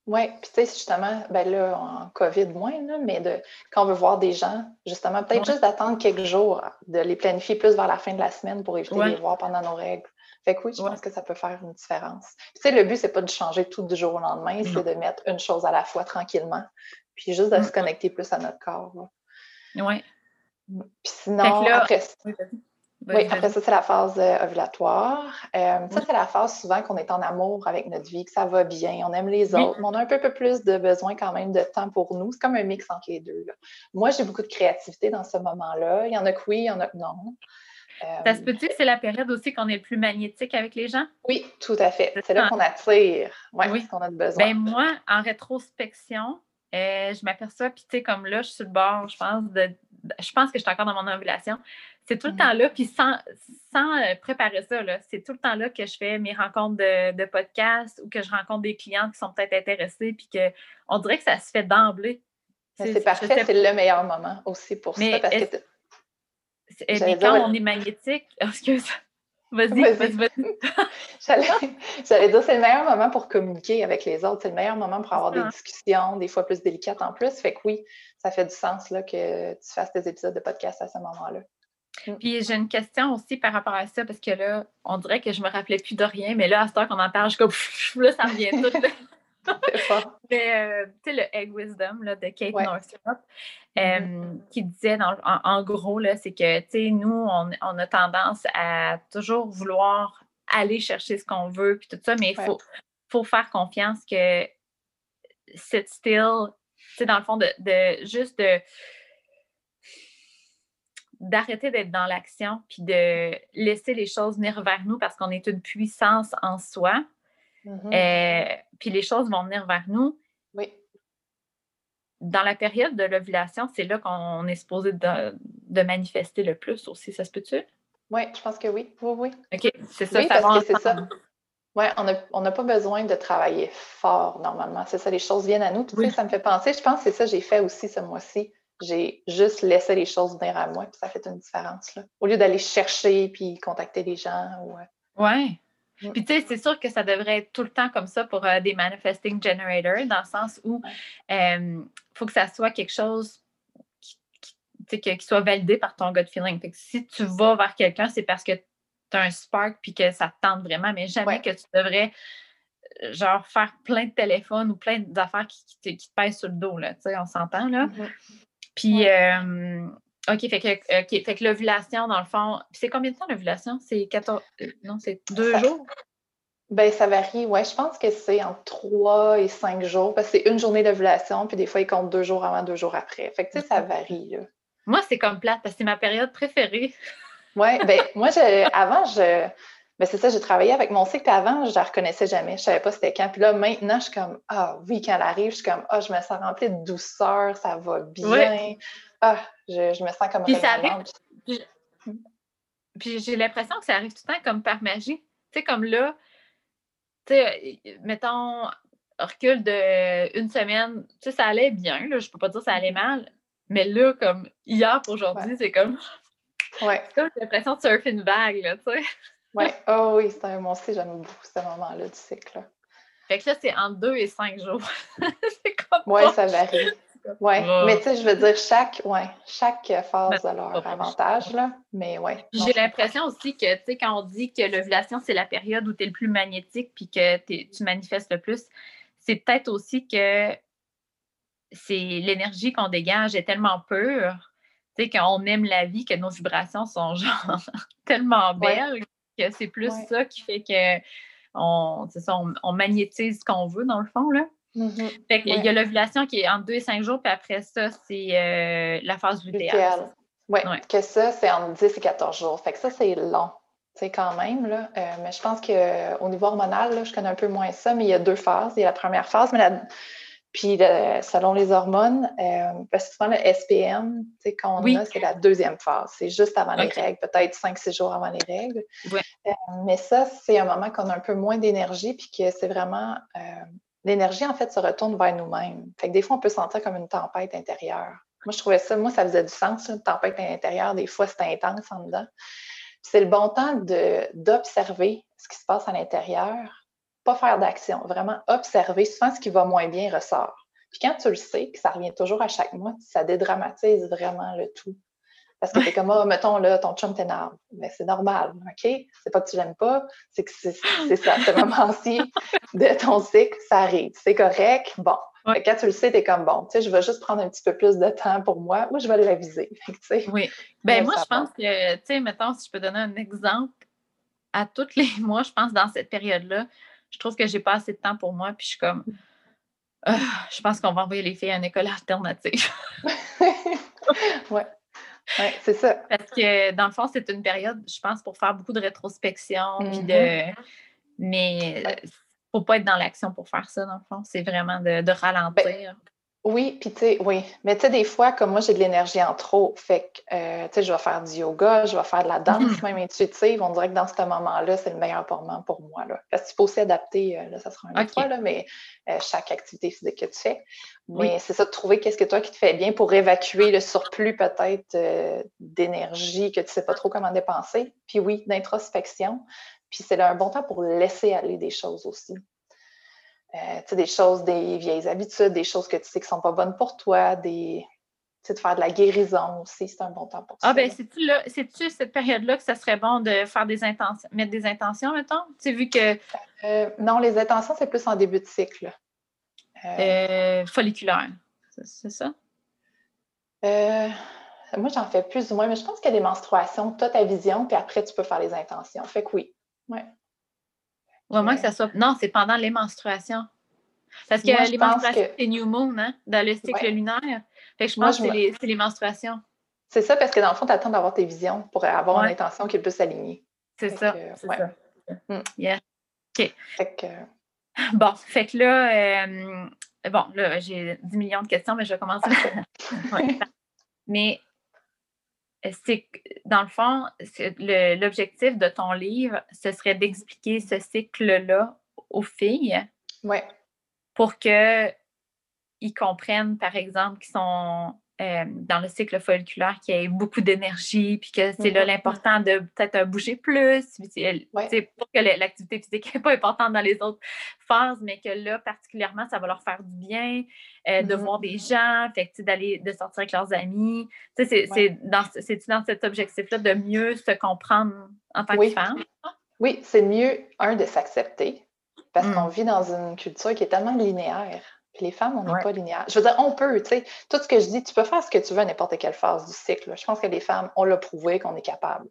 Oui, puis tu sais, justement, ben là, en COVID moins, là, mais de, quand on veut voir des gens, justement, peut-être juste d'attendre quelques jours, de les planifier plus vers la fin de la semaine pour éviter de les voir pendant nos règles. Fait que oui, je pense que ça peut faire une différence. Tu sais, le but, c'est pas de changer tout du jour au lendemain, c'est de mettre une chose à la fois tranquillement, puis juste de se connecter plus à notre corps. Oui. Puis sinon, après, oui, après ça, c'est la phase euh, ovulatoire. Euh, ça, c'est la phase souvent qu'on est en amour avec notre vie, que ça va bien, on aime les autres, mais on a un peu, peu, plus de besoin quand même de temps pour nous. C'est comme un mix entre les deux. Moi, j'ai beaucoup de créativité dans ce moment-là. Il y en a que oui, il y en a que non. Ça se peut-dire que c'est la période aussi qu'on est le plus magnétique avec les gens? Oui, tout à fait. C'est là qu'on attire. Ouais, oui, qu'on a besoin. Ben, moi, en rétrospection, euh, je m'aperçois, puis tu sais, comme là, je suis sur le bord, je pense, de, je pense que je suis encore dans mon ovulation. C'est tout le temps là, puis sans, euh, préparer ça, c'est tout le temps là que je fais mes rencontres de, de podcast ou que je rencontre des clients qui sont peut-être intéressés, puis qu'on dirait que ça se fait d'emblée. C'est parfait, c'est le meilleur moment aussi pour ça. Parce que mais quand on est magnétique, excuse, Vas-y, vas-y, vas-y. J'allais dire, c'est le meilleur moment pour communiquer avec les autres. C'est le meilleur moment pour avoir des discussions, des fois plus délicates en plus. Fait que oui, ça fait du sens là, que tu fasses des épisodes de podcast à ce moment-là. Mm. Puis j'ai une question aussi par rapport à ça, parce que là, on dirait que je me rappelais plus de rien, mais là, à ce temps qu'on en parle, je comme, là, ça revient tout. Mais, euh, tu sais, le Egg Wisdom là, de Kate Northrop, mm-hmm. euh, qui disait, en, gros, c'est que, tu sais, nous, on, a tendance à toujours vouloir aller chercher ce qu'on veut, puis tout ça, mais il faut, faut faire confiance que sit still, tu sais, dans le fond, de, de juste de d'arrêter d'être dans l'action puis de laisser les choses venir vers nous parce qu'on est une puissance en soi. Mm-hmm. Euh, puis les choses vont venir vers nous. Oui. Dans la période de l'ovulation, c'est là qu'on est supposé de, manifester le plus aussi. Ça se peut-tu? Oui, je pense que oui. Oui, oui. OK, c'est ça. Oui, parce que c'est ça. Oui, on n'a pas besoin de travailler fort normalement. C'est ça, les choses viennent à nous. Tu sais, ça me fait penser, je pense que c'est ça que j'ai fait aussi ce mois-ci. J'ai juste laissé les choses venir à moi, puis ça fait une différence. Là. Au lieu d'aller chercher puis contacter des gens. Ou... Ouais. Puis tu sais, c'est sûr que ça devrait être tout le temps comme ça pour euh, des manifesting generators, dans le sens où il euh, faut que ça soit quelque chose qui, qui, soit validé par ton gut feeling. Fait que si tu vas vers quelqu'un, c'est parce que tu as un spark puis que ça te tente vraiment, mais jamais que tu devrais euh, genre faire plein de téléphones ou plein d'affaires qui, te, qui, pèsent sur le dos, là, tu sais, on s'entend, là. Puis, OK, fait que, fait que l'ovulation, dans le fond, c'est combien de temps l'ovulation? C'est 14. Euh, non, c'est deux jours? Ben, ça varie, ouais. Je pense que c'est entre trois et cinq jours, parce que c'est une journée d'ovulation, puis des fois, ils comptent deux jours avant, deux jours après. Fait que, tu sais, ça varie, là. Moi, c'est comme plate, parce que c'est ma période préférée. Oui, ben, moi, je, avant, je. Ben, c'est ça, j'ai travaillé avec mon cycle, avant, je la reconnaissais jamais. Je savais pas c'était quand. Puis là, maintenant, je suis comme, ah oui, quand elle arrive, je suis comme, ah, je me sens remplie de douceur, ça va bien. Ah, je, me sens comme puis ça arrive, puis, j'ai l'impression que ça arrive tout le temps comme par magie. Tu sais, comme là, tu sais, mettons, recul de une semaine, tu sais, ça allait bien, là, je peux pas dire que ça allait mal, mais là, comme hier pour aujourd'hui, c'est comme. Ouais. j'ai l'impression de surfer une vague, là, tu sais. Oui, oh oui, c'est un, moi aussi, j'aime beaucoup ce moment-là du cycle. Fait que là, c'est en deux et cinq jours. c'est comme. Oui, ça varie. Oui, mais tu sais, je veux dire, chaque, ouais, chaque phase a leur avantage, là. Mais ouais. J'ai l'impression aussi que, tu sais, quand on dit que l'ovulation, c'est la période où tu es le plus magnétique puis que tu manifestes le plus, c'est peut-être aussi que c'est l'énergie qu'on dégage est tellement pure, tu sais, qu'on aime la vie, que nos vibrations sont genre tellement belles que c'est plus ça qui fait que on, on, on magnétise ce qu'on veut, dans le fond, là. Mm-hmm. Il y a l'ovulation qui est entre 2 et 5 jours, puis après ça, c'est euh, la phase lutéale. Oui, ouais. que ça, c'est entre 10 et 14 jours. Fait que ça, c'est long. C'est quand même, là. Euh, mais je pense qu'au niveau hormonal, là, je connais un peu moins ça, mais il y a deux phases. Il y a la première phase, mais Puis selon les hormones, euh, parce que souvent le SPM, quand on a, c'est la deuxième phase. C'est juste avant les règles, peut-être 5-6 jours avant les règles. Euh, mais ça, c'est un moment qu'on a un peu moins d'énergie, puis que c'est vraiment. L'énergie, en fait, se retourne vers nous-mêmes. Fait que des fois, on peut sentir comme une tempête intérieure. Moi, je trouvais ça, moi, ça faisait du sens, une tempête intérieure. Des fois, c'est intense en dedans. C'est le bon temps d'observer ce qui se passe à l'intérieur, pas faire d'action, vraiment observer. Souvent, ce qui va moins bien ressort. Puis quand tu le sais, que ça revient toujours à chaque mois, ça dédramatise vraiment le tout. Parce que t'es comme, oh, mettons, là, ton chum t'énerve. Mais c'est normal, OK? C'est pas que tu l'aimes pas, c'est que c'est ça, ce moment-ci de ton cycle, ça arrive. C'est correct, bon. Quand tu le sais, t'es comme, bon, tu sais, je vais juste prendre un petit peu plus de temps pour moi, ou je vais le réviser. oui. Ben moi, je pense que, tu sais, mettons, si je peux donner un exemple, à tous les mois, je pense, dans cette période-là, je trouve que j'ai pas assez de temps pour moi, puis je suis comme, ah, je pense qu'on va envoyer les filles à une école alternative. oui. C'est ça. Parce que dans le fond, c'est une période, je pense, pour faire beaucoup de rétrospection. de... Mm-hmm. Mais il ne faut pas être dans l'action pour faire ça, dans le fond. C'est vraiment de, de ralentir. Ben, oui, puis tu sais, oui. Mais tu sais, des fois, comme moi, j'ai de l'énergie en trop, fait que, euh, tu sais, je vais faire du yoga, je vais faire de la danse, mm-hmm. même intuitive. On dirait que dans ce moment-là, c'est le meilleur moment pour moi, là. Parce que tu peux aussi adapter, euh, là, ça sera un autre fois, là, mais euh, chaque activité physique que tu fais. Mais c'est ça, de trouver qu'est-ce que toi qui te fait bien pour évacuer le surplus, peut-être, d'énergie que tu sais pas trop comment dépenser. Puis oui, d'introspection. Puis c'est un bon temps pour laisser aller des choses aussi. Euh, des choses, des vieilles habitudes, des choses que tu sais qui ne sont pas bonnes pour toi, des, de faire de la guérison aussi, c'est un bon temps pour ah, ça. Ah, ben, c'est-tu, là, c'est-tu cette période-là que ça serait bon de faire des intentions, mettre des intentions, mettons? Tu vu que. Euh, non, les intentions, c'est plus en début de cycle. Euh, folliculaire, c'est, ça? moi, j'en fais plus ou moins, mais je pense qu'il y a des menstruations, tu as ta vision, puis après, tu peux faire les intentions. Fait que oui. Ouais. Vraiment que ça soit. Non, c'est pendant les menstruations. Parce que les menstruations, c'est New Moon, hein, dans le cycle lunaire. Fait que je pense que c'est les, menstruations. C'est ça, parce que dans le fond, tu attends d'avoir tes visions pour avoir une intention qui est plus alignée. C'est ça. c'est ça. Mm. Yeah. OK. Fait que... Bon, fait que là, euh, bon, là, j'ai 10 millions de questions, mais je vais commencer. mais c'est dans le fond, l'objectif de ton livre, ce serait d'expliquer ce cycle-là aux filles. Ouais. Pour qu'ils comprennent, par exemple, qu'ils sont euh, dans le cycle folliculaire qui a beaucoup d'énergie, puis que c'est là mm-hmm. l'important de peut-être bouger plus. C'est pour que l'activité physique n'est pas importante dans les autres phases, mais que là, particulièrement, ça va leur faire du bien euh, de mm-hmm. voir des gens, fait d'aller, de sortir avec leurs amis. C'est dans, dans cet objectif-là de mieux se comprendre en tant que femme? Oui, c'est mieux, un, de s'accepter, parce mm. qu'on vit dans une culture qui est tellement linéaire les femmes, on n'est pas linéaire. Je veux dire, on peut, tu sais, tout ce que je dis, tu peux faire ce que tu veux à n'importe quelle phase du cycle. Je pense que les femmes, on l'a prouvé qu'on est capable.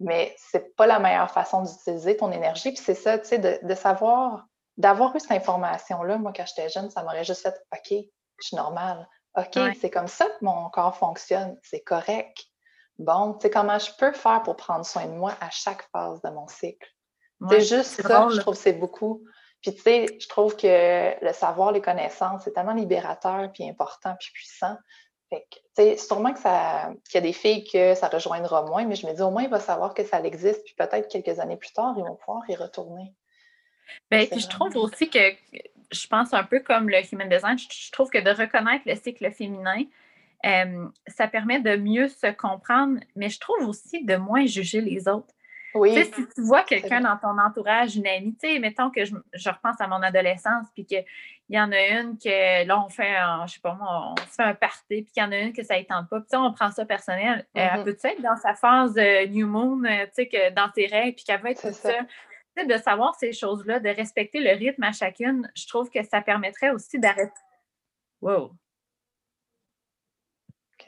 Mais c'est pas la meilleure façon d'utiliser ton énergie. Puis c'est ça, tu sais, de, savoir, d'avoir eu cette information-là, moi, quand j'étais jeune, ça m'aurait juste fait OK, je suis normale. OK, c'est comme ça que mon corps fonctionne. C'est correct. Bon, tu sais, comment je peux faire pour prendre soin de moi à chaque phase de mon cycle? c'est juste ça, je trouve c'est beaucoup. Puis, tu sais, je trouve que le savoir, les connaissances, c'est tellement libérateur, puis important, puis puissant. Fait que, tu sais, sûrement que ça, qu'il y a des filles que ça rejoindra moins, mais je me dis au moins, il va savoir que ça existe, puis peut-être quelques années plus tard, ils vont pouvoir y retourner. Bien, puis je trouve aussi que, je pense un peu comme le human design, je trouve que de reconnaître le cycle féminin, euh, ça permet de mieux se comprendre, mais je trouve aussi de moins juger les autres. Oui. si tu vois quelqu'un dans ton entourage, une amie, tu sais, mettons que je, repense à mon adolescence, puis qu'il y en a une que là, on fait, un, je sais pas moi, on se fait un party, puis qu'il y en a une que ça ne tente pas, puis on prend ça personnel. Euh, elle mm-hmm. peut être dans sa phase New Moon, euh, tu sais, que dans ses règles, puis qu'elle va être tout ça. Tu sais, de savoir ces choses-là, de respecter le rythme à chacune, je trouve que ça permettrait aussi d'arrêter. Wow.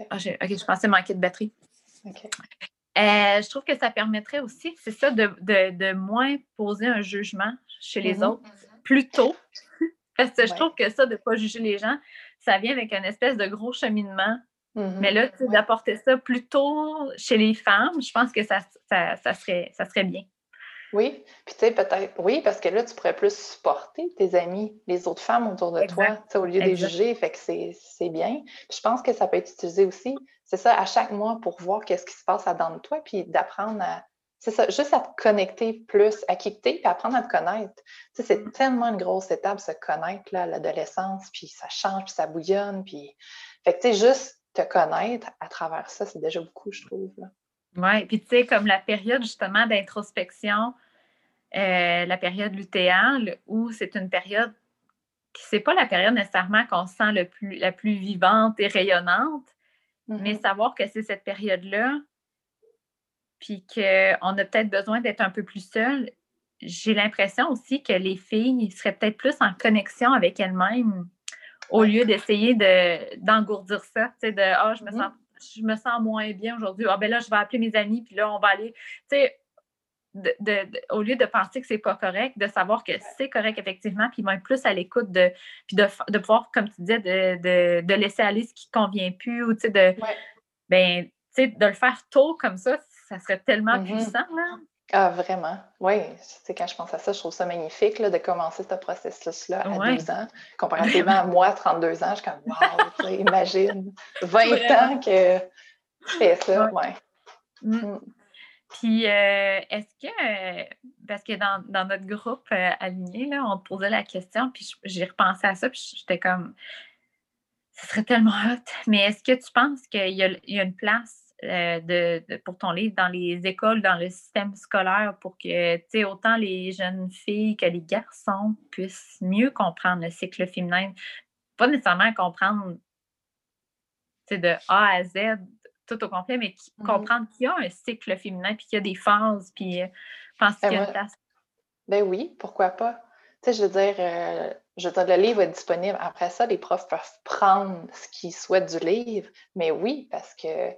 Ah, OK, je pensais manquer de batterie. Euh, je trouve que ça permettrait aussi, c'est ça, de, moins poser un jugement chez les mm-hmm. autres plus tôt. Parce que je trouve que ça, de ne pas juger les gens, ça vient avec une espèce de gros cheminement. Mm-hmm. Mais là, d'apporter ça plus tôt chez les femmes, je pense que ça, ça, serait, ça serait bien. Oui, puis tu sais, peut-être, oui, parce que là, tu pourrais plus supporter tes amis, les autres femmes autour de toi, au lieu de les juger, fait que c'est bien. je pense que ça peut être utilisé aussi, c'est ça, à chaque mois pour voir qu'est-ce qui se passe à dans de toi, puis d'apprendre à, c'est ça, juste à te connecter plus, à quitter, puis apprendre à te connaître. Tu sais, c'est mm. tellement une grosse étape, se connaître, là, à l'adolescence, puis ça change, puis ça bouillonne, puis... Fait que, tu sais, juste te connaître à travers ça, c'est déjà beaucoup, je trouve, là. Oui, puis tu sais, comme la période justement d'introspection, euh, la période lutéale, où c'est une période qui c'est pas la période nécessairement qu'on sent le plus, la plus vivante et rayonnante, mais mm-hmm. savoir que c'est cette période-là, puis qu'on a peut-être besoin d'être un peu plus seul. J'ai l'impression aussi que les filles seraient peut-être plus en connexion avec elles-mêmes au lieu d'essayer d'engourdir ça, tu sais, de Ah, je me mm-hmm. sens je me sens moins bien aujourd'hui. Ah, ben là, je vais appeler mes amis, puis là, on va aller. Tu sais, au lieu de penser que c'est pas correct, de savoir que c'est correct effectivement, puis même plus à l'écoute de, puis de, pouvoir, comme tu disais, de, laisser aller ce qui ne convient plus, ou tu sais, de, ben, tu sais, de le faire tôt comme ça, ça serait tellement mm-hmm. puissant, là. Ah, vraiment? Oui, c'est quand je pense à ça, je trouve ça magnifique là, de commencer ce processus-là à 12 ans. Comparativement à moi, 32 ans, je suis comme, wow, imagine, 20 ans que je fais ça. Ouais. Mm. Mm. Puis, euh, est-ce que, euh, parce que dans, notre groupe euh, aligné, là, on te posait la question, puis j'ai repensé à ça, puis j'étais comme, ce serait tellement hot, mais est-ce que tu penses qu'il y, a une place euh, de, pour ton livre dans les écoles, dans le système scolaire, pour que tu sais, autant les jeunes filles que les garçons puissent mieux comprendre le cycle féminin. Pas nécessairement comprendre de A à Z tout au complet, mais mmh comprendre qu'il y a un cycle féminin, puis qu'il y a des phases, puis euh, pense qu'il y a une place. Ben oui, pourquoi pas? Tu sais, je veux dire, euh, je veux dire, le livre est disponible. Après ça, les profs peuvent prendre ce qu'ils souhaitent du livre. Mais oui, parce que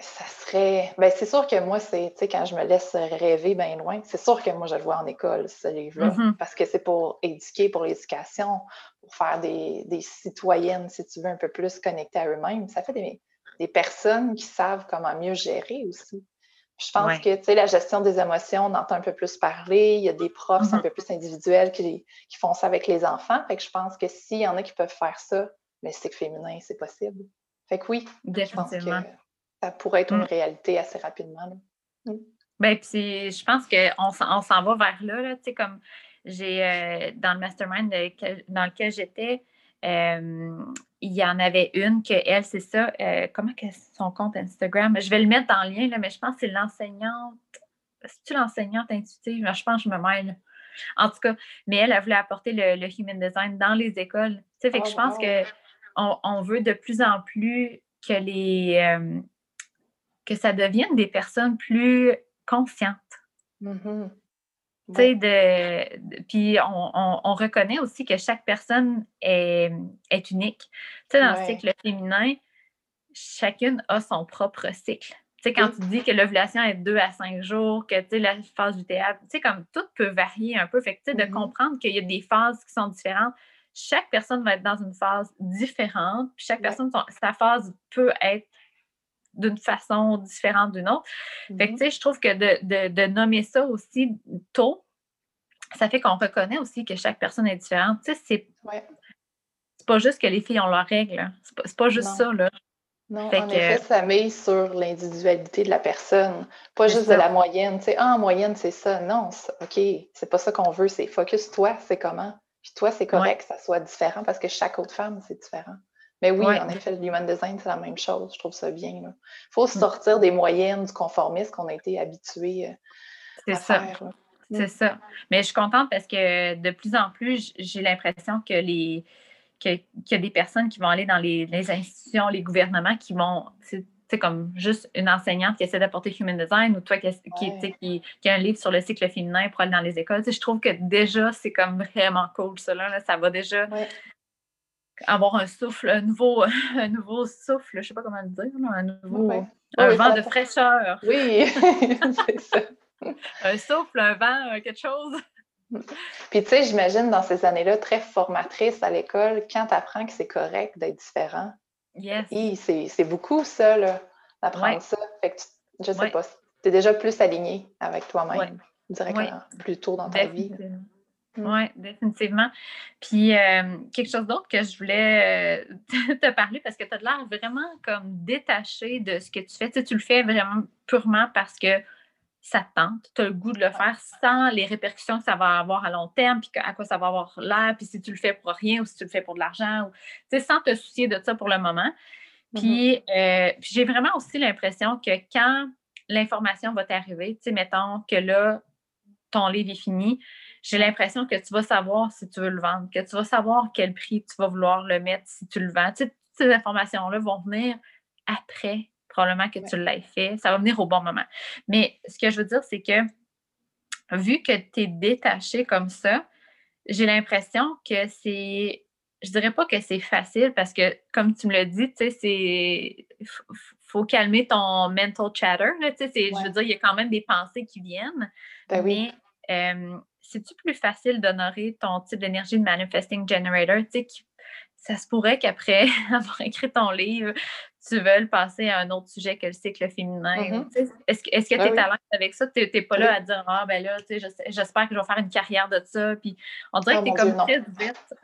ça serait. Ben, c'est sûr que moi, c'est, quand je me laisse rêver bien loin, c'est sûr que moi, je le vois en école, ce livre-là, mm-hmm. parce que c'est pour éduquer, pour l'éducation, pour faire des, des, citoyennes, si tu veux, un peu plus connectées à eux-mêmes. Ça fait des, des, personnes qui savent comment mieux gérer aussi. je pense que, tu sais, la gestion des émotions, on entend un peu plus parler. Il y a des profs un mm-hmm. peu plus individuels qui, qui, font ça avec les enfants. Fait que je pense que s'il y en a qui peuvent faire ça, mais c'est que féminin, c'est possible. Fait que oui, Définitivement ça pourrait être une mmh. réalité assez rapidement. Mmh. Ben, puis je pense qu'on on s'en va vers là, là tu sais, comme j'ai euh, dans le mastermind dans lequel j'étais, il y en avait une que elle, c'est ça, euh, comment que son compte Instagram? Je vais le mettre dans le lien, là, mais je pense que c'est l'enseignante. C'est-tu l'enseignante intuitive? Je pense que je me mêle. En tout cas, mais elle, a voulu apporter le, human design dans les écoles. Tu sais, fait que je oh, pense qu'on on veut de plus en plus que les, que ça devienne des personnes plus conscientes. Tu sais, de, puis on, reconnaît aussi que chaque personne est, est unique. Tu sais, dans le cycle féminin, chacune a son propre cycle. Tu sais, quand tu dis que l'ovulation est deux à cinq jours, que tu sais, la phase du théâtre, tu sais, comme tout peut varier un peu. Fait que, de mm-hmm. comprendre qu'il y a des phases qui sont différentes. Chaque personne va être dans une phase différente, puis chaque personne, sa phase peut être d'une façon différente d'une autre. Fait que, mm-hmm. tu sais, je trouve que de, nommer ça aussi tôt, ça fait qu'on reconnaît aussi que chaque personne est différente. Tu sais, c'est pas juste que les filles ont leurs règles. C'est pas, juste ça, là. Non, en effet, ça met sur l'individualité de la personne, pas juste de la moyenne. Tu sais, ah, en moyenne, c'est ça. Non, OK, c'est pas ça qu'on veut. C'est focus toi, c'est comment. Puis toi, c'est correct que ça soit différent parce que chaque autre femme, c'est différent. Mais oui, en effet, le human design, c'est la même chose. Je trouve ça bien. Il faut mm. sortir des moyennes du conformisme qu'on a été habitué euh, à ça. faire. C'est mm. ça. Mais je suis contente parce que de plus en plus, j'ai l'impression que les qu'il y a des personnes qui vont aller dans les, institutions, les gouvernements qui vont, c'est comme juste une enseignante qui essaie d'apporter human design ou toi qui, qui, qui, a un livre sur le cycle féminin pour aller dans les écoles. je trouve que déjà, c'est comme vraiment cool, ça. Là, ça va déjà avoir un souffle, un nouveau, un nouveau souffle, je ne sais pas comment le dire, un nouveau un vent de fraîcheur. Oui, c'est ça. un souffle, un vent, euh, quelque chose. Puis tu sais, j'imagine dans ces années-là, très formatrices à l'école, quand tu apprends que c'est correct d'être différent, yes. c'est beaucoup ça, là, d'apprendre ça. Fait que je sais pas, es déjà plus aligné avec toi-même directement, plus tôt dans ta vie. Mm. Oui, définitivement. Puis euh, quelque chose d'autre que je voulais euh, te parler parce que tu as l'air vraiment comme détaché de ce que tu fais. Tu, sais, tu le fais vraiment purement parce que ça te tente, tu as le goût de le faire sans les répercussions que ça va avoir à long terme, puis à quoi ça va avoir l'air, puis si tu le fais pour rien ou si tu le fais pour de l'argent, ou, tu sais, sans te soucier de ça pour le moment. Puis, mm-hmm. euh, puis j'ai vraiment aussi l'impression que quand l'information va t'arriver, tu sais, mettons que là, ton livre est fini, j'ai l'impression que tu vas savoir si tu veux le vendre, que tu vas savoir quel prix tu vas vouloir le mettre si tu le vends. toutes ces informations-là vont venir après, probablement que tu l'aies fait. Ça va venir au bon moment. Mais ce que je veux dire, c'est que vu que tu es détaché comme ça, j'ai l'impression que c'est. Je dirais pas que c'est facile parce que, comme tu me l'as dit, tu sais, c'est. faut calmer ton mental chatter. Je veux dire, il y a quand même des pensées qui viennent. Ben oui. Mais euh, c'est-tu plus facile d'honorer ton type d'énergie de manifesting generator? Tu sais, ça se pourrait qu'après avoir écrit ton livre, tu veuilles passer à un autre sujet que le cycle féminin. Mm-hmm. Est-ce que tu es à l'aise avec ça? Tu n'es pas là à dire Ah, ben là, j'espère que je vais faire une carrière de ça. Puis on dirait oh que tu es comme très vite.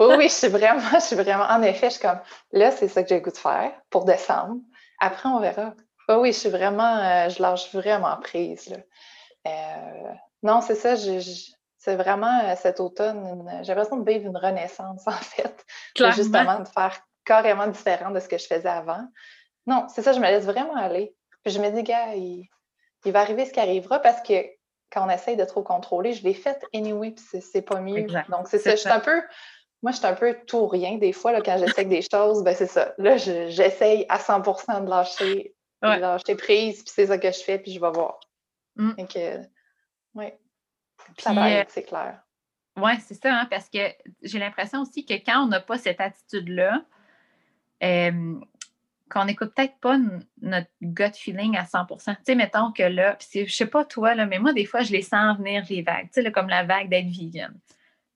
oui, oui, je suis vraiment, je suis vraiment. En effet, je suis comme là, c'est ça que j'ai le goût de faire pour décembre. Après, on verra. Oui, oui, je suis vraiment, euh, je lâche vraiment prise. Là. Euh, non, c'est ça. c'est vraiment euh, cet automne, j'ai l'impression de vivre une renaissance, en fait. Justement, de faire carrément différent de ce que je faisais avant. Non, c'est ça, je me laisse vraiment aller. Puis je me dis, gars, il, va arriver ce qui arrivera parce que quand on essaye de trop contrôler, je l'ai fait anyway, puis c'est pas mieux. Donc, c'est ça. Je suis un peu. Moi, je suis un peu tout rien des fois là, quand j'essaie des choses. Ben, c'est ça. Là, j'essaye à 100% de lâcher, lâcher prise, puis c'est ça que je fais, puis je vais voir. Mm. Donc, oui. Ça va euh, c'est clair. Oui, c'est ça, hein, parce que j'ai l'impression aussi que quand on n'a pas cette attitude-là, euh, qu'on n'écoute peut-être pas notre gut feeling à 100 Tu sais, mettons que là, je sais pas toi, là, mais moi, des fois, je les sens venir, les vagues, tu sais, comme la vague d'être vegan.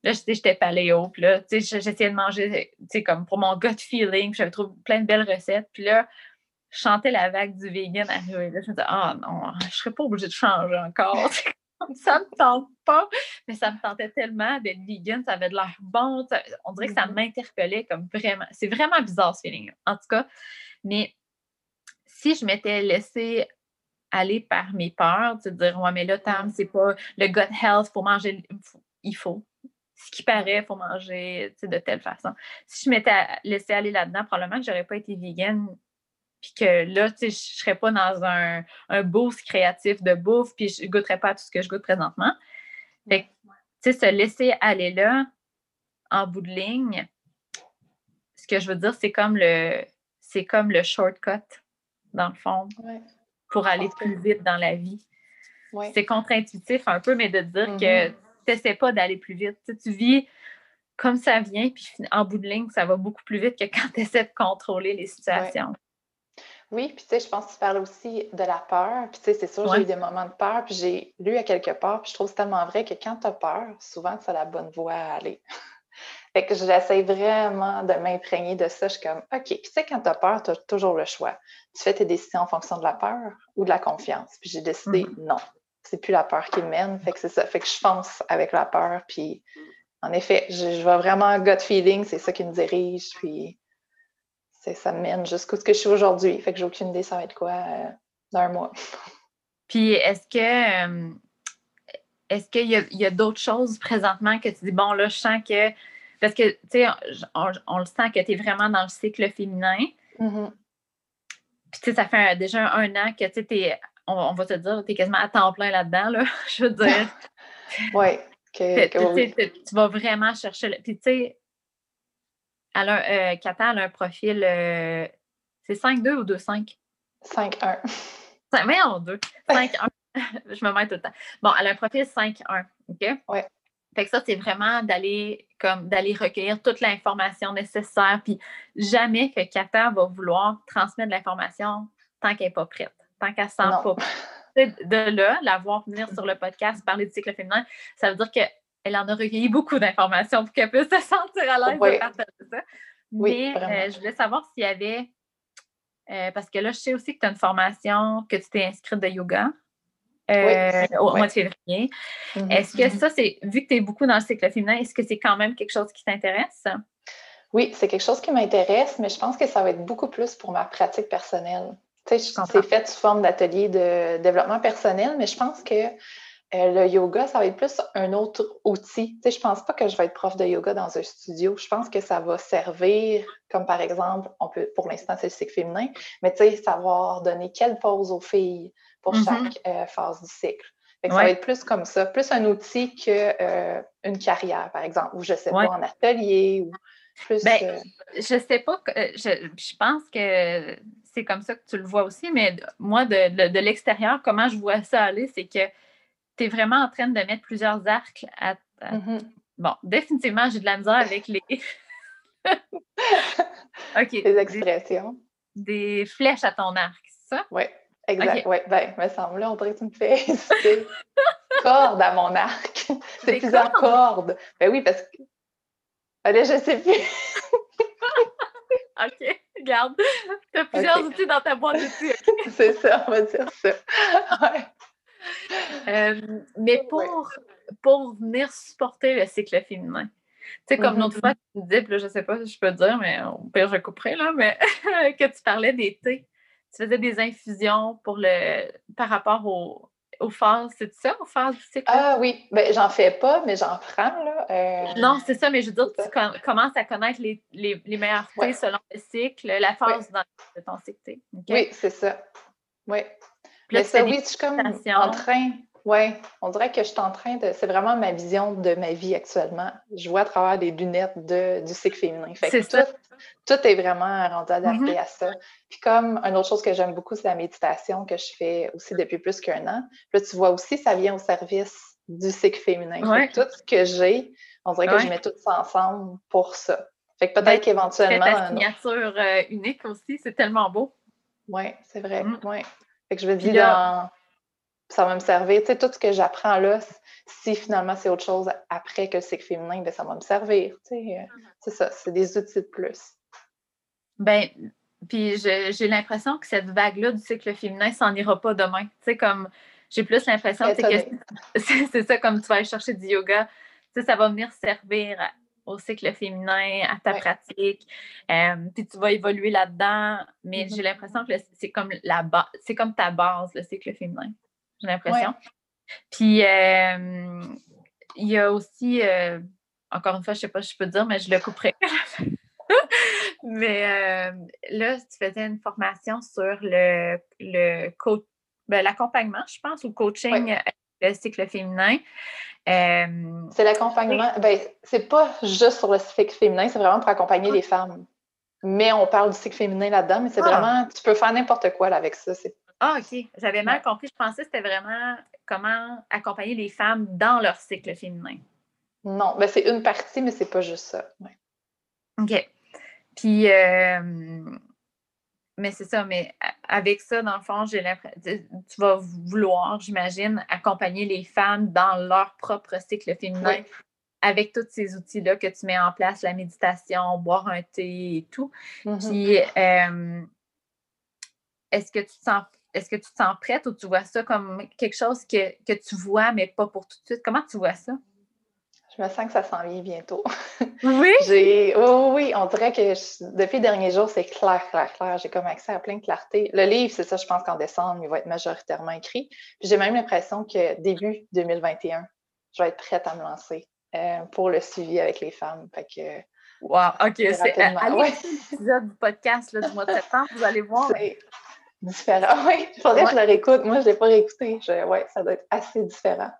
Là, j'étais paléo, puis là, tu sais, j'essayais de manger, tu sais, comme pour mon gut feeling, j'avais trouvé plein de belles recettes, puis là, je chantais la vague du vegan arriver. Là, je me disais, ah non, je serais pas obligée de changer encore. ça me tente pas, mais ça me tentait tellement d'être vegan, ça avait de l'air bon. on dirait que ça mm-hmm. m'interpellait comme vraiment. C'est vraiment bizarre ce feeling, en tout cas. Mais si je m'étais laissée aller par mes peurs, de dire Ouais, mais là, Tam, c'est pas le gut health pour manger, il faut. Ce qui paraît, il faut manger de telle façon. Si je m'étais laissée aller là-dedans, probablement que j'aurais pas été vegan puis que là, tu sais, je ne serais pas dans un, un boost créatif de bouffe, puis je ne goûterais pas à tout ce que je goûte présentement. Fait tu sais, se laisser aller là, en bout de ligne, ce que je veux dire, c'est comme le c'est comme le shortcut, dans le fond, pour aller plus vite dans la vie. C'est contre-intuitif un peu, mais de dire que mm-hmm. tu n'essaies pas d'aller plus vite. tu vis comme ça vient, puis en bout de ligne, ça va beaucoup plus vite que quand tu essaies de contrôler les situations. Oui, puis tu sais, je pense que tu parles aussi de la peur. Puis tu sais, c'est sûr, j'ai eu des moments de peur, puis j'ai lu à quelque part, puis je trouve c'est tellement vrai que quand tu as peur, souvent, c'est la bonne voie à aller. fait que j'essaie vraiment de m'imprégner de ça. Je suis comme, OK, puis tu sais, quand tu as peur, tu as toujours le choix. Tu fais tes décisions en fonction de la peur ou de la confiance. Puis j'ai décidé, mmh. non, c'est plus la peur qui mène. Fait que c'est ça. Fait que je fonce avec la peur, puis en effet, je, je vois vraiment gut feeling, c'est ça qui me dirige, puis ça me mène jusqu'où ce que je suis aujourd'hui. Fait que j'ai aucune idée ça va être quoi euh, dans un mois. Puis est-ce que euh, est-ce qu'il y a, d'autres choses présentement que tu dis bon là je sens que parce que tu sais on, le sent que tu es vraiment dans le cycle féminin. Mm-hmm. Puis tu sais ça fait déjà un an que tu sais on, va te dire tu es quasiment à temps plein là-dedans là, je veux dire. oui. tu vas vraiment chercher le, puis tu sais elle a, euh, Kata, elle a un profil. Euh, c'est 5-2 ou 2-5? 5-1. Mais en 2. 5-1. Je me mets tout le temps. Bon, elle a un profil 5-1. OK? Oui. Fait que ça, c'est vraiment d'aller comme d'aller recueillir toute l'information nécessaire. Puis jamais que Kata va vouloir transmettre de l'information tant qu'elle n'est pas prête, tant qu'elle ne sent pas De là, la voir venir sur le podcast, parler du cycle féminin, ça veut dire que elle en a recueilli beaucoup d'informations pour qu'elle puisse se sentir à l'aise de partager ça. Mais euh, je voulais savoir s'il y avait Euh, parce que là, je sais aussi que tu as une formation, que tu t'es inscrite de yoga euh, au mois de février. Mm-hmm. Est-ce que ça, c'est, vu que tu es beaucoup dans le cycle féminin, est-ce que c'est quand même quelque chose qui t'intéresse? Oui, c'est quelque chose qui m'intéresse, mais je pense que ça va être beaucoup plus pour ma pratique personnelle. Tu sais, c'est fait sous forme d'atelier de développement personnel, mais je pense que le yoga, ça va être plus un autre outil. Tu sais, je pense pas que je vais être prof de yoga dans un studio. Je pense que ça va servir, comme par exemple, on peut, pour l'instant, c'est le cycle féminin, mais tu sais, savoir donner quelle pause aux filles pour mm-hmm. chaque euh, phase du cycle. Ça va être plus comme ça, plus un outil qu'une euh, carrière, par exemple, ou je sais pas, en atelier, ou plus. Ben, je sais pas, je, je pense que c'est comme ça que tu le vois aussi, mais moi, de, de l'extérieur, comment je vois ça aller, c'est que tu es vraiment en train de mettre plusieurs arcs à. Mm-hmm. Bon, définitivement, j'ai de la misère avec les. OK. Les expressions. Des, flèches à ton arc, c'est ça? Oui, exact. Oui, ben, me semble, là, on dirait que tu me fais des cordes à mon arc. C'est plusieurs cordes? Ben oui, parce que. Allez, je sais plus. OK, regarde. Tu as plusieurs outils dans ta boîte d'outils. c'est ça, on va dire ça. Ouais. Euh, mais pour, pour venir supporter le cycle féminin. Tu sais, comme l'autre mm-hmm. fois, tu me disais, je sais pas si je peux dire, mais au pire, je couperai, là, mais que tu parlais des thés. Tu faisais des infusions pour le, par rapport au, aux phases, c'est ça, aux phases du cycle? Ah oui, ben, j'en fais pas, mais j'en prends. Là. Euh, non, c'est ça, mais je veux dire, tu commences à connaître les, les, les meilleurs thés selon le cycle, la phase dans, de ton cycle. Oui, c'est ça. Oui. Mais ça, oui, je suis comme en train. Oui, on dirait que je suis en train de. C'est vraiment ma vision de ma vie actuellement. Je vois à travers des lunettes de, du cycle féminin. C'est ça. Tout, est vraiment rendu adapté mm-hmm. à ça. Puis comme une autre chose que j'aime beaucoup, c'est la méditation que je fais aussi depuis plus qu'un an. Puis là, tu vois aussi, ça vient au service du cycle féminin. Tout ce que j'ai, on dirait que je mets tout ça ensemble pour ça. Fait que peut-être ben, qu'éventuellement. Ta signature euh, unique aussi, c'est tellement beau. Oui, c'est vrai. Mm. Ouais. Fait que je me dis, dans... ça va me servir. Tu sais, tout ce que j'apprends là, si finalement c'est autre chose après que le cycle féminin, bien, ça va me servir. Tu sais, euh, mm-hmm. c'est ça, c'est des outils de plus. Ben, puis j'ai l'impression que cette vague-là du cycle féminin s'en ira pas demain. Tu sais, comme j'ai plus l'impression que c'est ça, comme tu vas aller chercher du yoga, tu sais, ça va venir servir au cycle féminin, à ta pratique, euh, puis tu vas évoluer là-dedans, mais mm-hmm. j'ai l'impression que c'est comme la base, c'est comme ta base, le cycle féminin. J'ai l'impression. Puis euh, il y a aussi, euh, encore une fois, je ne sais pas si je peux dire, mais je le couperai. mais là, tu faisais une formation sur le, le ben, l'accompagnement, je pense, ou coaching le cycle féminin. Euh, c'est l'accompagnement. Ben, c'est pas juste sur le cycle féminin, c'est vraiment pour accompagner les femmes. Mais on parle du cycle féminin là-dedans, mais c'est ah. vraiment, tu peux faire n'importe quoi avec ça. Ah, OK. J'avais mal compris. Je pensais que c'était vraiment comment accompagner les femmes dans leur cycle féminin. Non, ben, c'est une partie, mais c'est pas juste ça. OK. Puis, euh, mais c'est ça, mais avec ça, dans le fond, j'ai tu vas vouloir, j'imagine, accompagner les femmes dans leur propre cycle féminin avec tous ces outils-là que tu mets en place, la méditation, boire un thé et tout. Mm-hmm. Puis est-ce que tu te sens est-ce que tu te sens prête ou tu vois ça comme quelque chose que, que tu vois, mais pas pour tout de suite? Comment tu vois ça? Je me sens que ça s'en vient bientôt. Oui? J'ai, oh, oui, on dirait que depuis les derniers jours, c'est clair, clair, clair. J'ai comme accès à plein de clarté. Le livre, c'est ça, je pense qu'en décembre, il va être majoritairement écrit. Puis j'ai même l'impression que début 2021, je vais être prête à me lancer euh, pour le suivi avec les femmes. Fait que, Wow, OK. C'est, allez ouais. l'épisode du podcast là, du mois de septembre, vous allez voir. C'est différent. Oui, il faudrait que je le réécoute. Moi, je ne l'ai pas réécouté. Oui, ça doit être assez différent.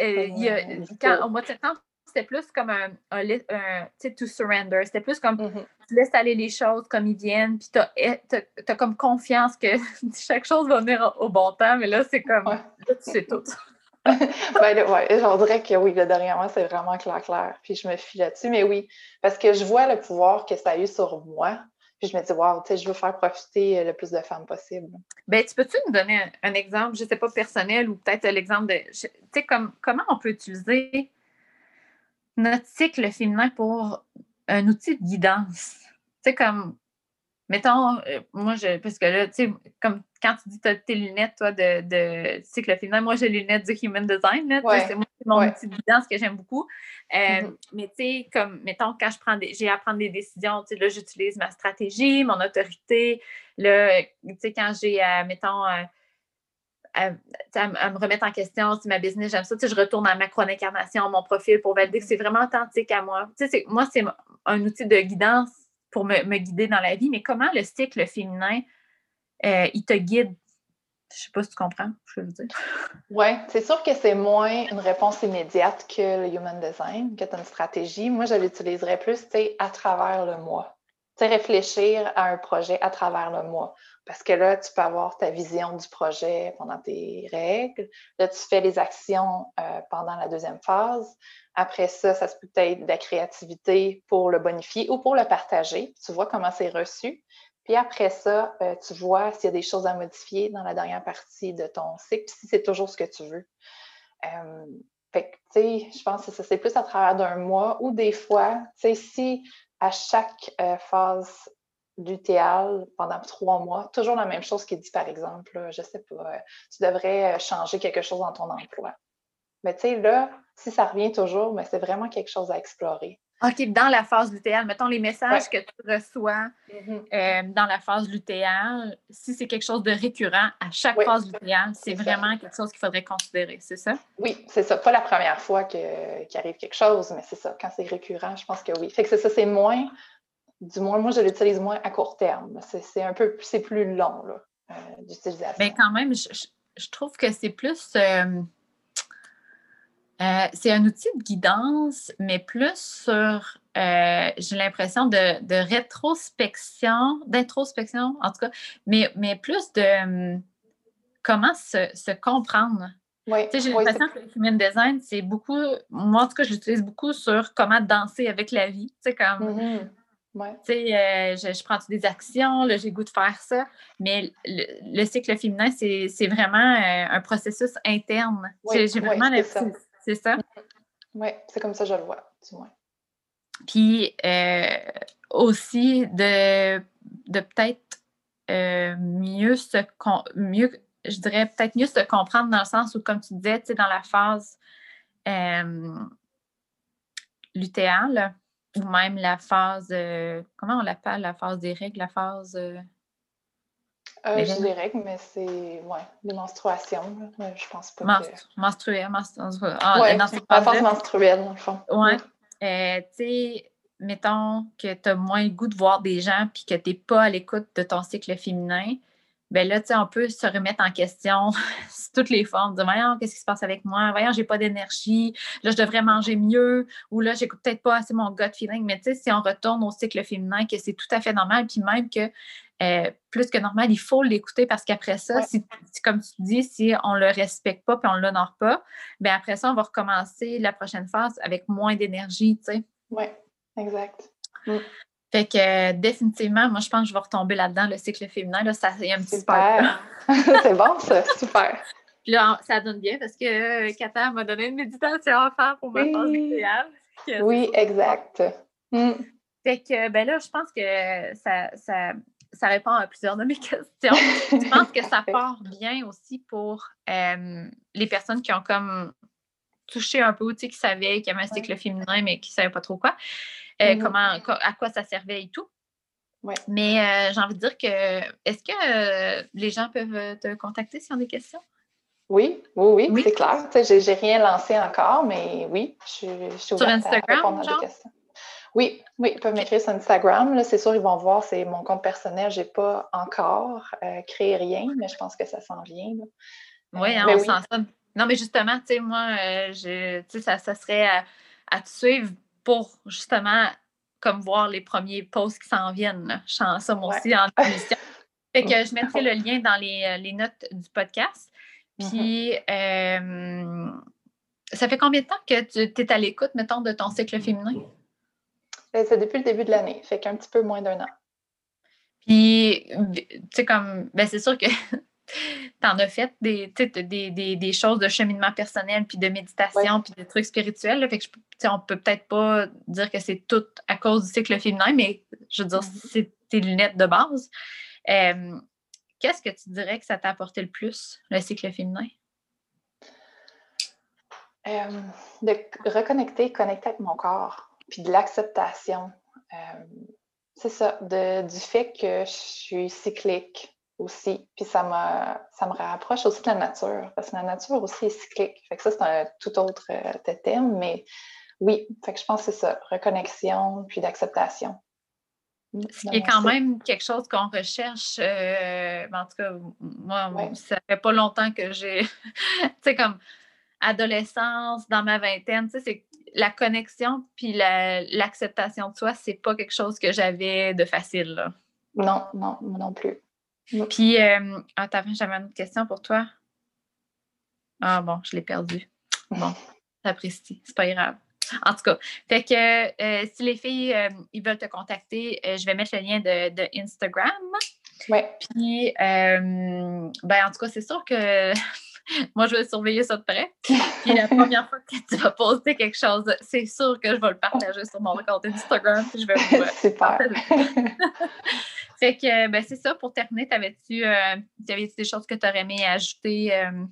Euh, il y a, quand, au mois de septembre, c'était plus comme un, un, un to surrender. C'était plus comme mm-hmm. tu laisses aller les choses comme ils viennent, puis tu as, eh, as, comme confiance que chaque chose va venir au, bon temps, mais là, c'est comme là, tu sais tout. ben, ouais, je dirais que oui, le dernièrement, c'est vraiment clair, clair. Puis je me fie là-dessus, mais oui, parce que je vois le pouvoir que ça a eu sur moi. Puis je me dis, wow, tu sais, je veux faire profiter le plus de femmes possible. Ben, tu peux-tu nous donner un, exemple, je ne sais pas, personnel ou peut-être l'exemple de, tu sais, comme, comment on peut utiliser notre cycle féminin pour un outil de guidance? Tu sais, comme mettons, euh, moi, je, parce que là, tu sais, comme quand tu dis tu as tes lunettes, toi, de, de cycle féminin, moi, j'ai les lunettes du Human Design, là, c'est mon outil de guidance que j'aime beaucoup. Euh, mm-hmm. Mais tu sais, comme, mettons, quand je prends des, j'ai à prendre des décisions, tu sais, là, j'utilise ma stratégie, mon autorité, là, tu sais, quand j'ai, euh, mettons, à, me remettre en question si ma business, j'aime ça. Tu sais, je retourne à ma chrono-incarnation, mon profil pour valider que c'est vraiment authentique à moi. Tu sais, moi, c'est un outil de guidance pour me, guider dans la vie, mais comment le cycle féminin, euh, il te guide? Je sais pas si tu comprends ce que je dire. Oui, c'est sûr que c'est moins une réponse immédiate que le Human Design, que tu as une stratégie. Moi, je l'utiliserais plus, à travers le mois. Sais, réfléchir à un projet à travers le mois. Parce que là, tu peux avoir ta vision du projet pendant tes règles. Là, tu fais les actions euh, pendant la deuxième phase. Après ça, ça peut être de la créativité pour le bonifier ou pour le partager. Tu vois comment c'est reçu. Puis après ça, euh, tu vois s'il y a des choses à modifier dans la dernière partie de ton cycle, si c'est toujours ce que tu veux. Euh, fait que, tu sais, je pense que c'est plus à travers d'un mois ou des fois, tu sais, si à chaque phase l'UTL pendant trois mois, toujours la même chose qui dit, par exemple, je sais pas, euh, tu devrais euh, changer quelque chose dans ton emploi. Mais tu sais, là, si ça revient toujours, mais c'est vraiment quelque chose à explorer. OK, dans la phase l'UTL, mettons les messages que tu reçois mm-hmm. euh, dans la phase l'UTL, si c'est quelque chose de récurrent à chaque phase l'UTL, c'est vraiment quelque chose qu'il faudrait considérer, c'est ça? Oui, c'est ça. Pas la première fois qu'il arrive quelque chose, mais c'est ça. Quand c'est récurrent, je pense que oui. Fait que c'est ça, c'est moins du moins, moi, je l'utilise moins à court terme. C'est un peu c'est plus long euh, d'utilisation. Mais quand même, je, trouve que c'est plus. Euh, euh, c'est un outil de guidance, mais plus sur, j'ai l'impression, de, rétrospection, d'introspection, en tout cas, mais, mais plus de comment se, comprendre. Oui, j'ai l'impression que le human design, c'est beaucoup, moi en tout cas, je l'utilise beaucoup sur comment danser avec la vie. Tu sais, comme. Ouais. Euh, je, prends des actions, j'ai goût de faire ça, mais le, cycle féminin, c'est vraiment euh, un processus interne. j'ai vraiment C'est ça? Oui, c'est comme ça que je le vois, du moins. Puis euh, aussi de, de peut-être mieux se mieux, je dirais peut-être mieux se comprendre dans le sens où, comme tu disais, dans la phase lutéale, ou même la phase, euh, comment on l'appelle, la phase des règles, la phase... Euh... J'ai des règles, mais c'est ouais, des menstruations. Je pense pas que... Menstruelle, menstruelle. Ah, ouais, la phase menstruelle, dans le fond. Oui. Euh, tu sais, mettons que tu as moins le goût de voir des gens puis que tu n'es pas à l'écoute de ton cycle féminin, ben là, tu sais, on peut se remettre en question sous toutes les formes, dire voyons, qu'est-ce qui se passe avec moi? Voyons, j'ai pas d'énergie, là, je devrais manger mieux, ou là, j'écoute peut-être pas assez mon gut feeling. Mais tu sais, si on retourne au cycle féminin, que c'est tout à fait normal, puis même que euh, plus que normal, il faut l'écouter parce qu'après ça, si, comme tu dis, si on le respecte pas puis on l'honore pas, ben après ça, on va recommencer la prochaine phase avec moins d'énergie, tu sais. Oui, exact. Mm. Fait que euh, définitivement, moi, je pense que je vais retomber là-dedans, le cycle féminin. Là, ça, a un petit Super. c'est bon, ça. Super. Puis là, ça donne bien parce que Kata m'a donné une méditation à faire pour ma phase idéale. Oui, exact. Mm. Fait que, ben là, je pense que ça, ça, ça, répond à plusieurs de mes questions. je pense que ça part bien aussi pour euh, les personnes qui ont comme touché un peu, tu sais, qui savaient qu'il y avait un cycle féminin, mais qui ne savaient pas trop quoi. Euh, mmh comment, à quoi ça servait et tout. Mais euh, j'ai envie de dire que est-ce que euh, les gens peuvent te contacter s'ils ont des questions? Oui, oui, oui, c'est clair. Je n'ai rien lancé encore, mais oui, je, suis ouverte sur Instagram, à des questions. Oui, oui, ils peuvent m'écrire sur Instagram. C'est sûr, ils vont voir, c'est mon compte personnel. Je n'ai pas encore créé rien, mais je pense que ça s'en vient. oui, hein, on oui. sent ça. Non, mais justement, tu sais, moi, je, ça, ça serait à te suivre pour justement comme voir les premiers posts qui s'en viennent. Je sens ça moi aussi en émission. Fait que je mettrai le lien dans les, euh, notes du podcast. Mm-hmm. Puis, euh, ça fait combien de temps que tu es à l'écoute, mettons, de ton cycle féminin? C'est depuis le début de l'année, fait qu'un petit peu moins d'un an. Puis, tu sais, comme, ben c'est sûr que tu en as fait des, des, des, choses de cheminement personnel, puis de méditation, puis de trucs spirituels. Là, fait que on peut peut-être pas dire que c'est tout à cause du cycle féminin, mais je veux dire, mm-hmm. tes lunettes de base. Qu'est-ce que tu dirais que ça t'a apporté le plus, le cycle féminin? de reconnecter, connecter avec mon corps, puis de l'acceptation. c'est ça, du fait que je suis cyclique, aussi. Puis ça, ça me rapproche aussi de la nature, parce que la nature aussi est cyclique. Fait que ça, c'est un tout autre euh, thème, mais oui, fait que je pense que c'est ça, reconnexion, puis d'acceptation. Ce qui est quand même quelque chose qu'on recherche. Euh, en tout cas, moi, ça fait pas longtemps que j'ai, tu sais, comme adolescence, dans ma vingtaine, tu sais, c'est la connexion puis l'acceptation de soi, c'est pas quelque chose que j'avais de facile. Là. Non, non, non plus. Puis, euh, attends, j'avais une autre question pour toi. Ah bon, je l'ai perdu. Bon, j'apprécie, c'est pas grave. En tout cas, fait que euh, si les filles euh, ils veulent te contacter, je vais mettre le lien de, Instagram. Oui. Puis, ben, en tout cas, c'est sûr que moi, je vais surveiller ça de près. Puis la première fois que tu vas poster quelque chose, c'est sûr que je vais le partager sur mon compte Instagram. Puis je vais vous. Super. Fait que, ben, c'est ça. Pour terminer, t'avais-tu euh, des choses que tu aurais aimé ajouter euh,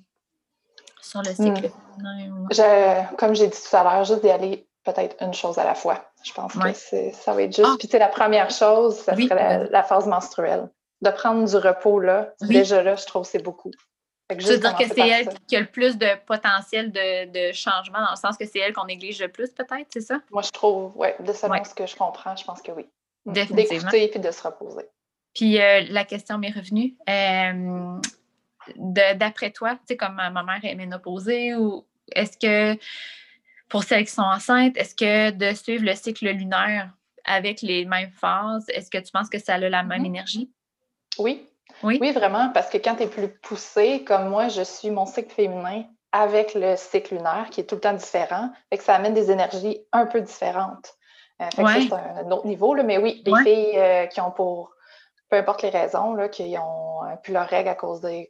sur le cycle hmm. Comme j'ai dit tout à l'heure, juste d'y aller peut-être une chose à la fois. Je pense que ça va être juste. Ah. Puis, tu la première chose, ça serait la, phase menstruelle. De prendre du repos, là, déjà là, je trouve que c'est beaucoup. Je veux dire que c'est elle qui a le plus de potentiel de, changement, dans le sens que c'est elle qu'on néglige le plus, peut-être, c'est ça? Moi, je trouve, oui, de seulement ce que je comprends, je pense que oui. D'écouter puis de se reposer. Puis euh, la question m'est revenue. Euh, d'après toi, tu sais, comme ma mère est ménopausée, ou est-ce que pour celles qui sont enceintes, est-ce que de suivre le cycle lunaire avec les mêmes phases, est-ce que tu penses que ça a la même mm-hmm. énergie? Oui. Oui. Oui, vraiment, parce que quand tu es plus poussé, comme moi, je suis mon cycle féminin avec le cycle lunaire qui est tout le temps différent, et que ça amène des énergies un peu différentes. Euh, c'est un autre niveau, là, mais oui, les filles euh, qui ont pour, peu importe les raisons, là, qui ont euh, plus leur règles à cause des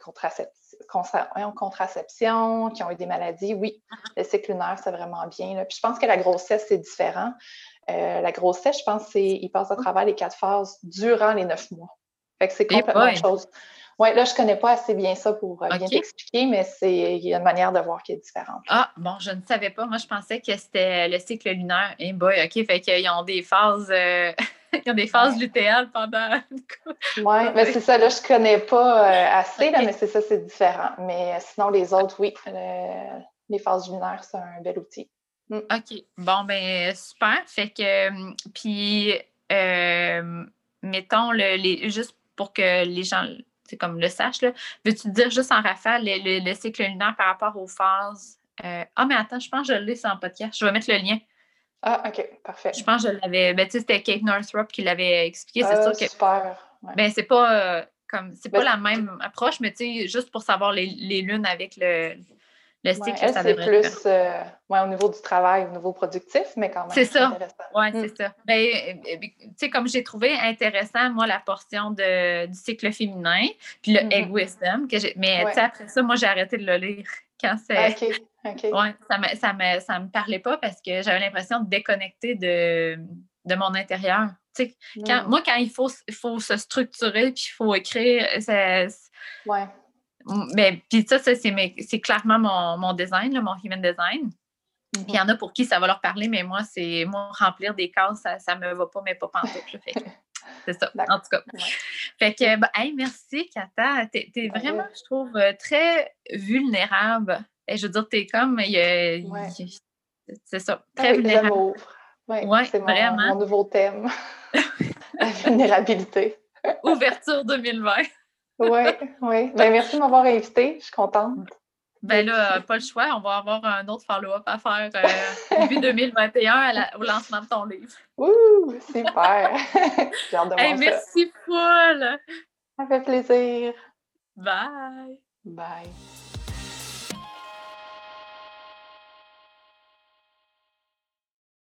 contraceptions, qui ont eu des maladies, oui, le cycle lunaire, c'est vraiment bien. Là. Puis je pense que la grossesse, c'est différent. la grossesse, je pense, c'est il passe à travers les quatre phases durant les neuf mois. Fait que c'est complètement autre chose. Oui, là, je ne connais pas assez bien ça pour euh, bien t'expliquer, mais c'est il y a une manière de voir qui est différente. Ah, bon, je ne savais pas. Moi, je pensais que c'était le cycle lunaire. Eh boy, OK, fait qu'ils ont des phases. Euh, ils ont des phases lutéales pendant. oui, mais c'est ça, là, je ne connais pas euh, assez, là, mais c'est ça, c'est différent. Mais sinon, les autres, oui, les phases lunaires, c'est un bel outil. Mm. OK. Bon, ben super. Fait que, puis, mettons, le, les, juste pour que les gens c'est comme le sache. Veux-tu dire juste en rafale le, cycle lunaire par rapport aux phases? Euh, ah, mais attends, je pense que je l'ai sur podcast. Je vais mettre le lien. Ah, OK, parfait. Je pense que je l'avais. Ben, tu sais, c'était Kate Northrop qui l'avait expliqué. C'est ah, sûr que. Super. Ben, c'est pas. Euh, comme c'est pas ben la même approche, mais tu sais, juste pour savoir les, les lunes avec le, le cycle, ouais, ça devrait plus euh, ouais, au niveau du travail, au niveau productif, mais quand même. C'est ça. Oui, mm. c'est ça. Ben, euh, tu sais, comme j'ai trouvé intéressant, moi, la portion de, du cycle féminin, puis le mm-hmm. egg wisdom, que mais après ça, moi, j'ai arrêté de le lire quand c'est. Ah, OK. Ça me, ça, me, ça me parlait pas parce que j'avais l'impression de déconnecter de, de mon intérieur. Quand, mm. Moi, quand il faut, faut se structurer puis il faut écrire, c'est. Ouais mais puis ça, c'est clairement mon, mon design, mon human design. Puis il y en a pour qui ça va leur parler, mais moi, c'est moi, remplir des cases, ça ne me va pas, mais pas pantoute. c'est ça, en tout cas. Fait que, ben, merci, Kata. Tu es, vraiment, je trouve, euh, très vulnérable. Et je veux dire, tu es comme. c'est ça, très vulnérable. Oui, ouais, c'est mon, mon, nouveau thème. La vulnérabilité. Ouverture 2020. Oui, oui. Ben, merci de m'avoir invité. Je suis contente. Ben là, pas le choix. On va avoir un autre follow-up à faire euh, début 2021 au lancement de ton livre. Ouh, super! De Merci, Paul! Ça fait plaisir. Bye! Bye.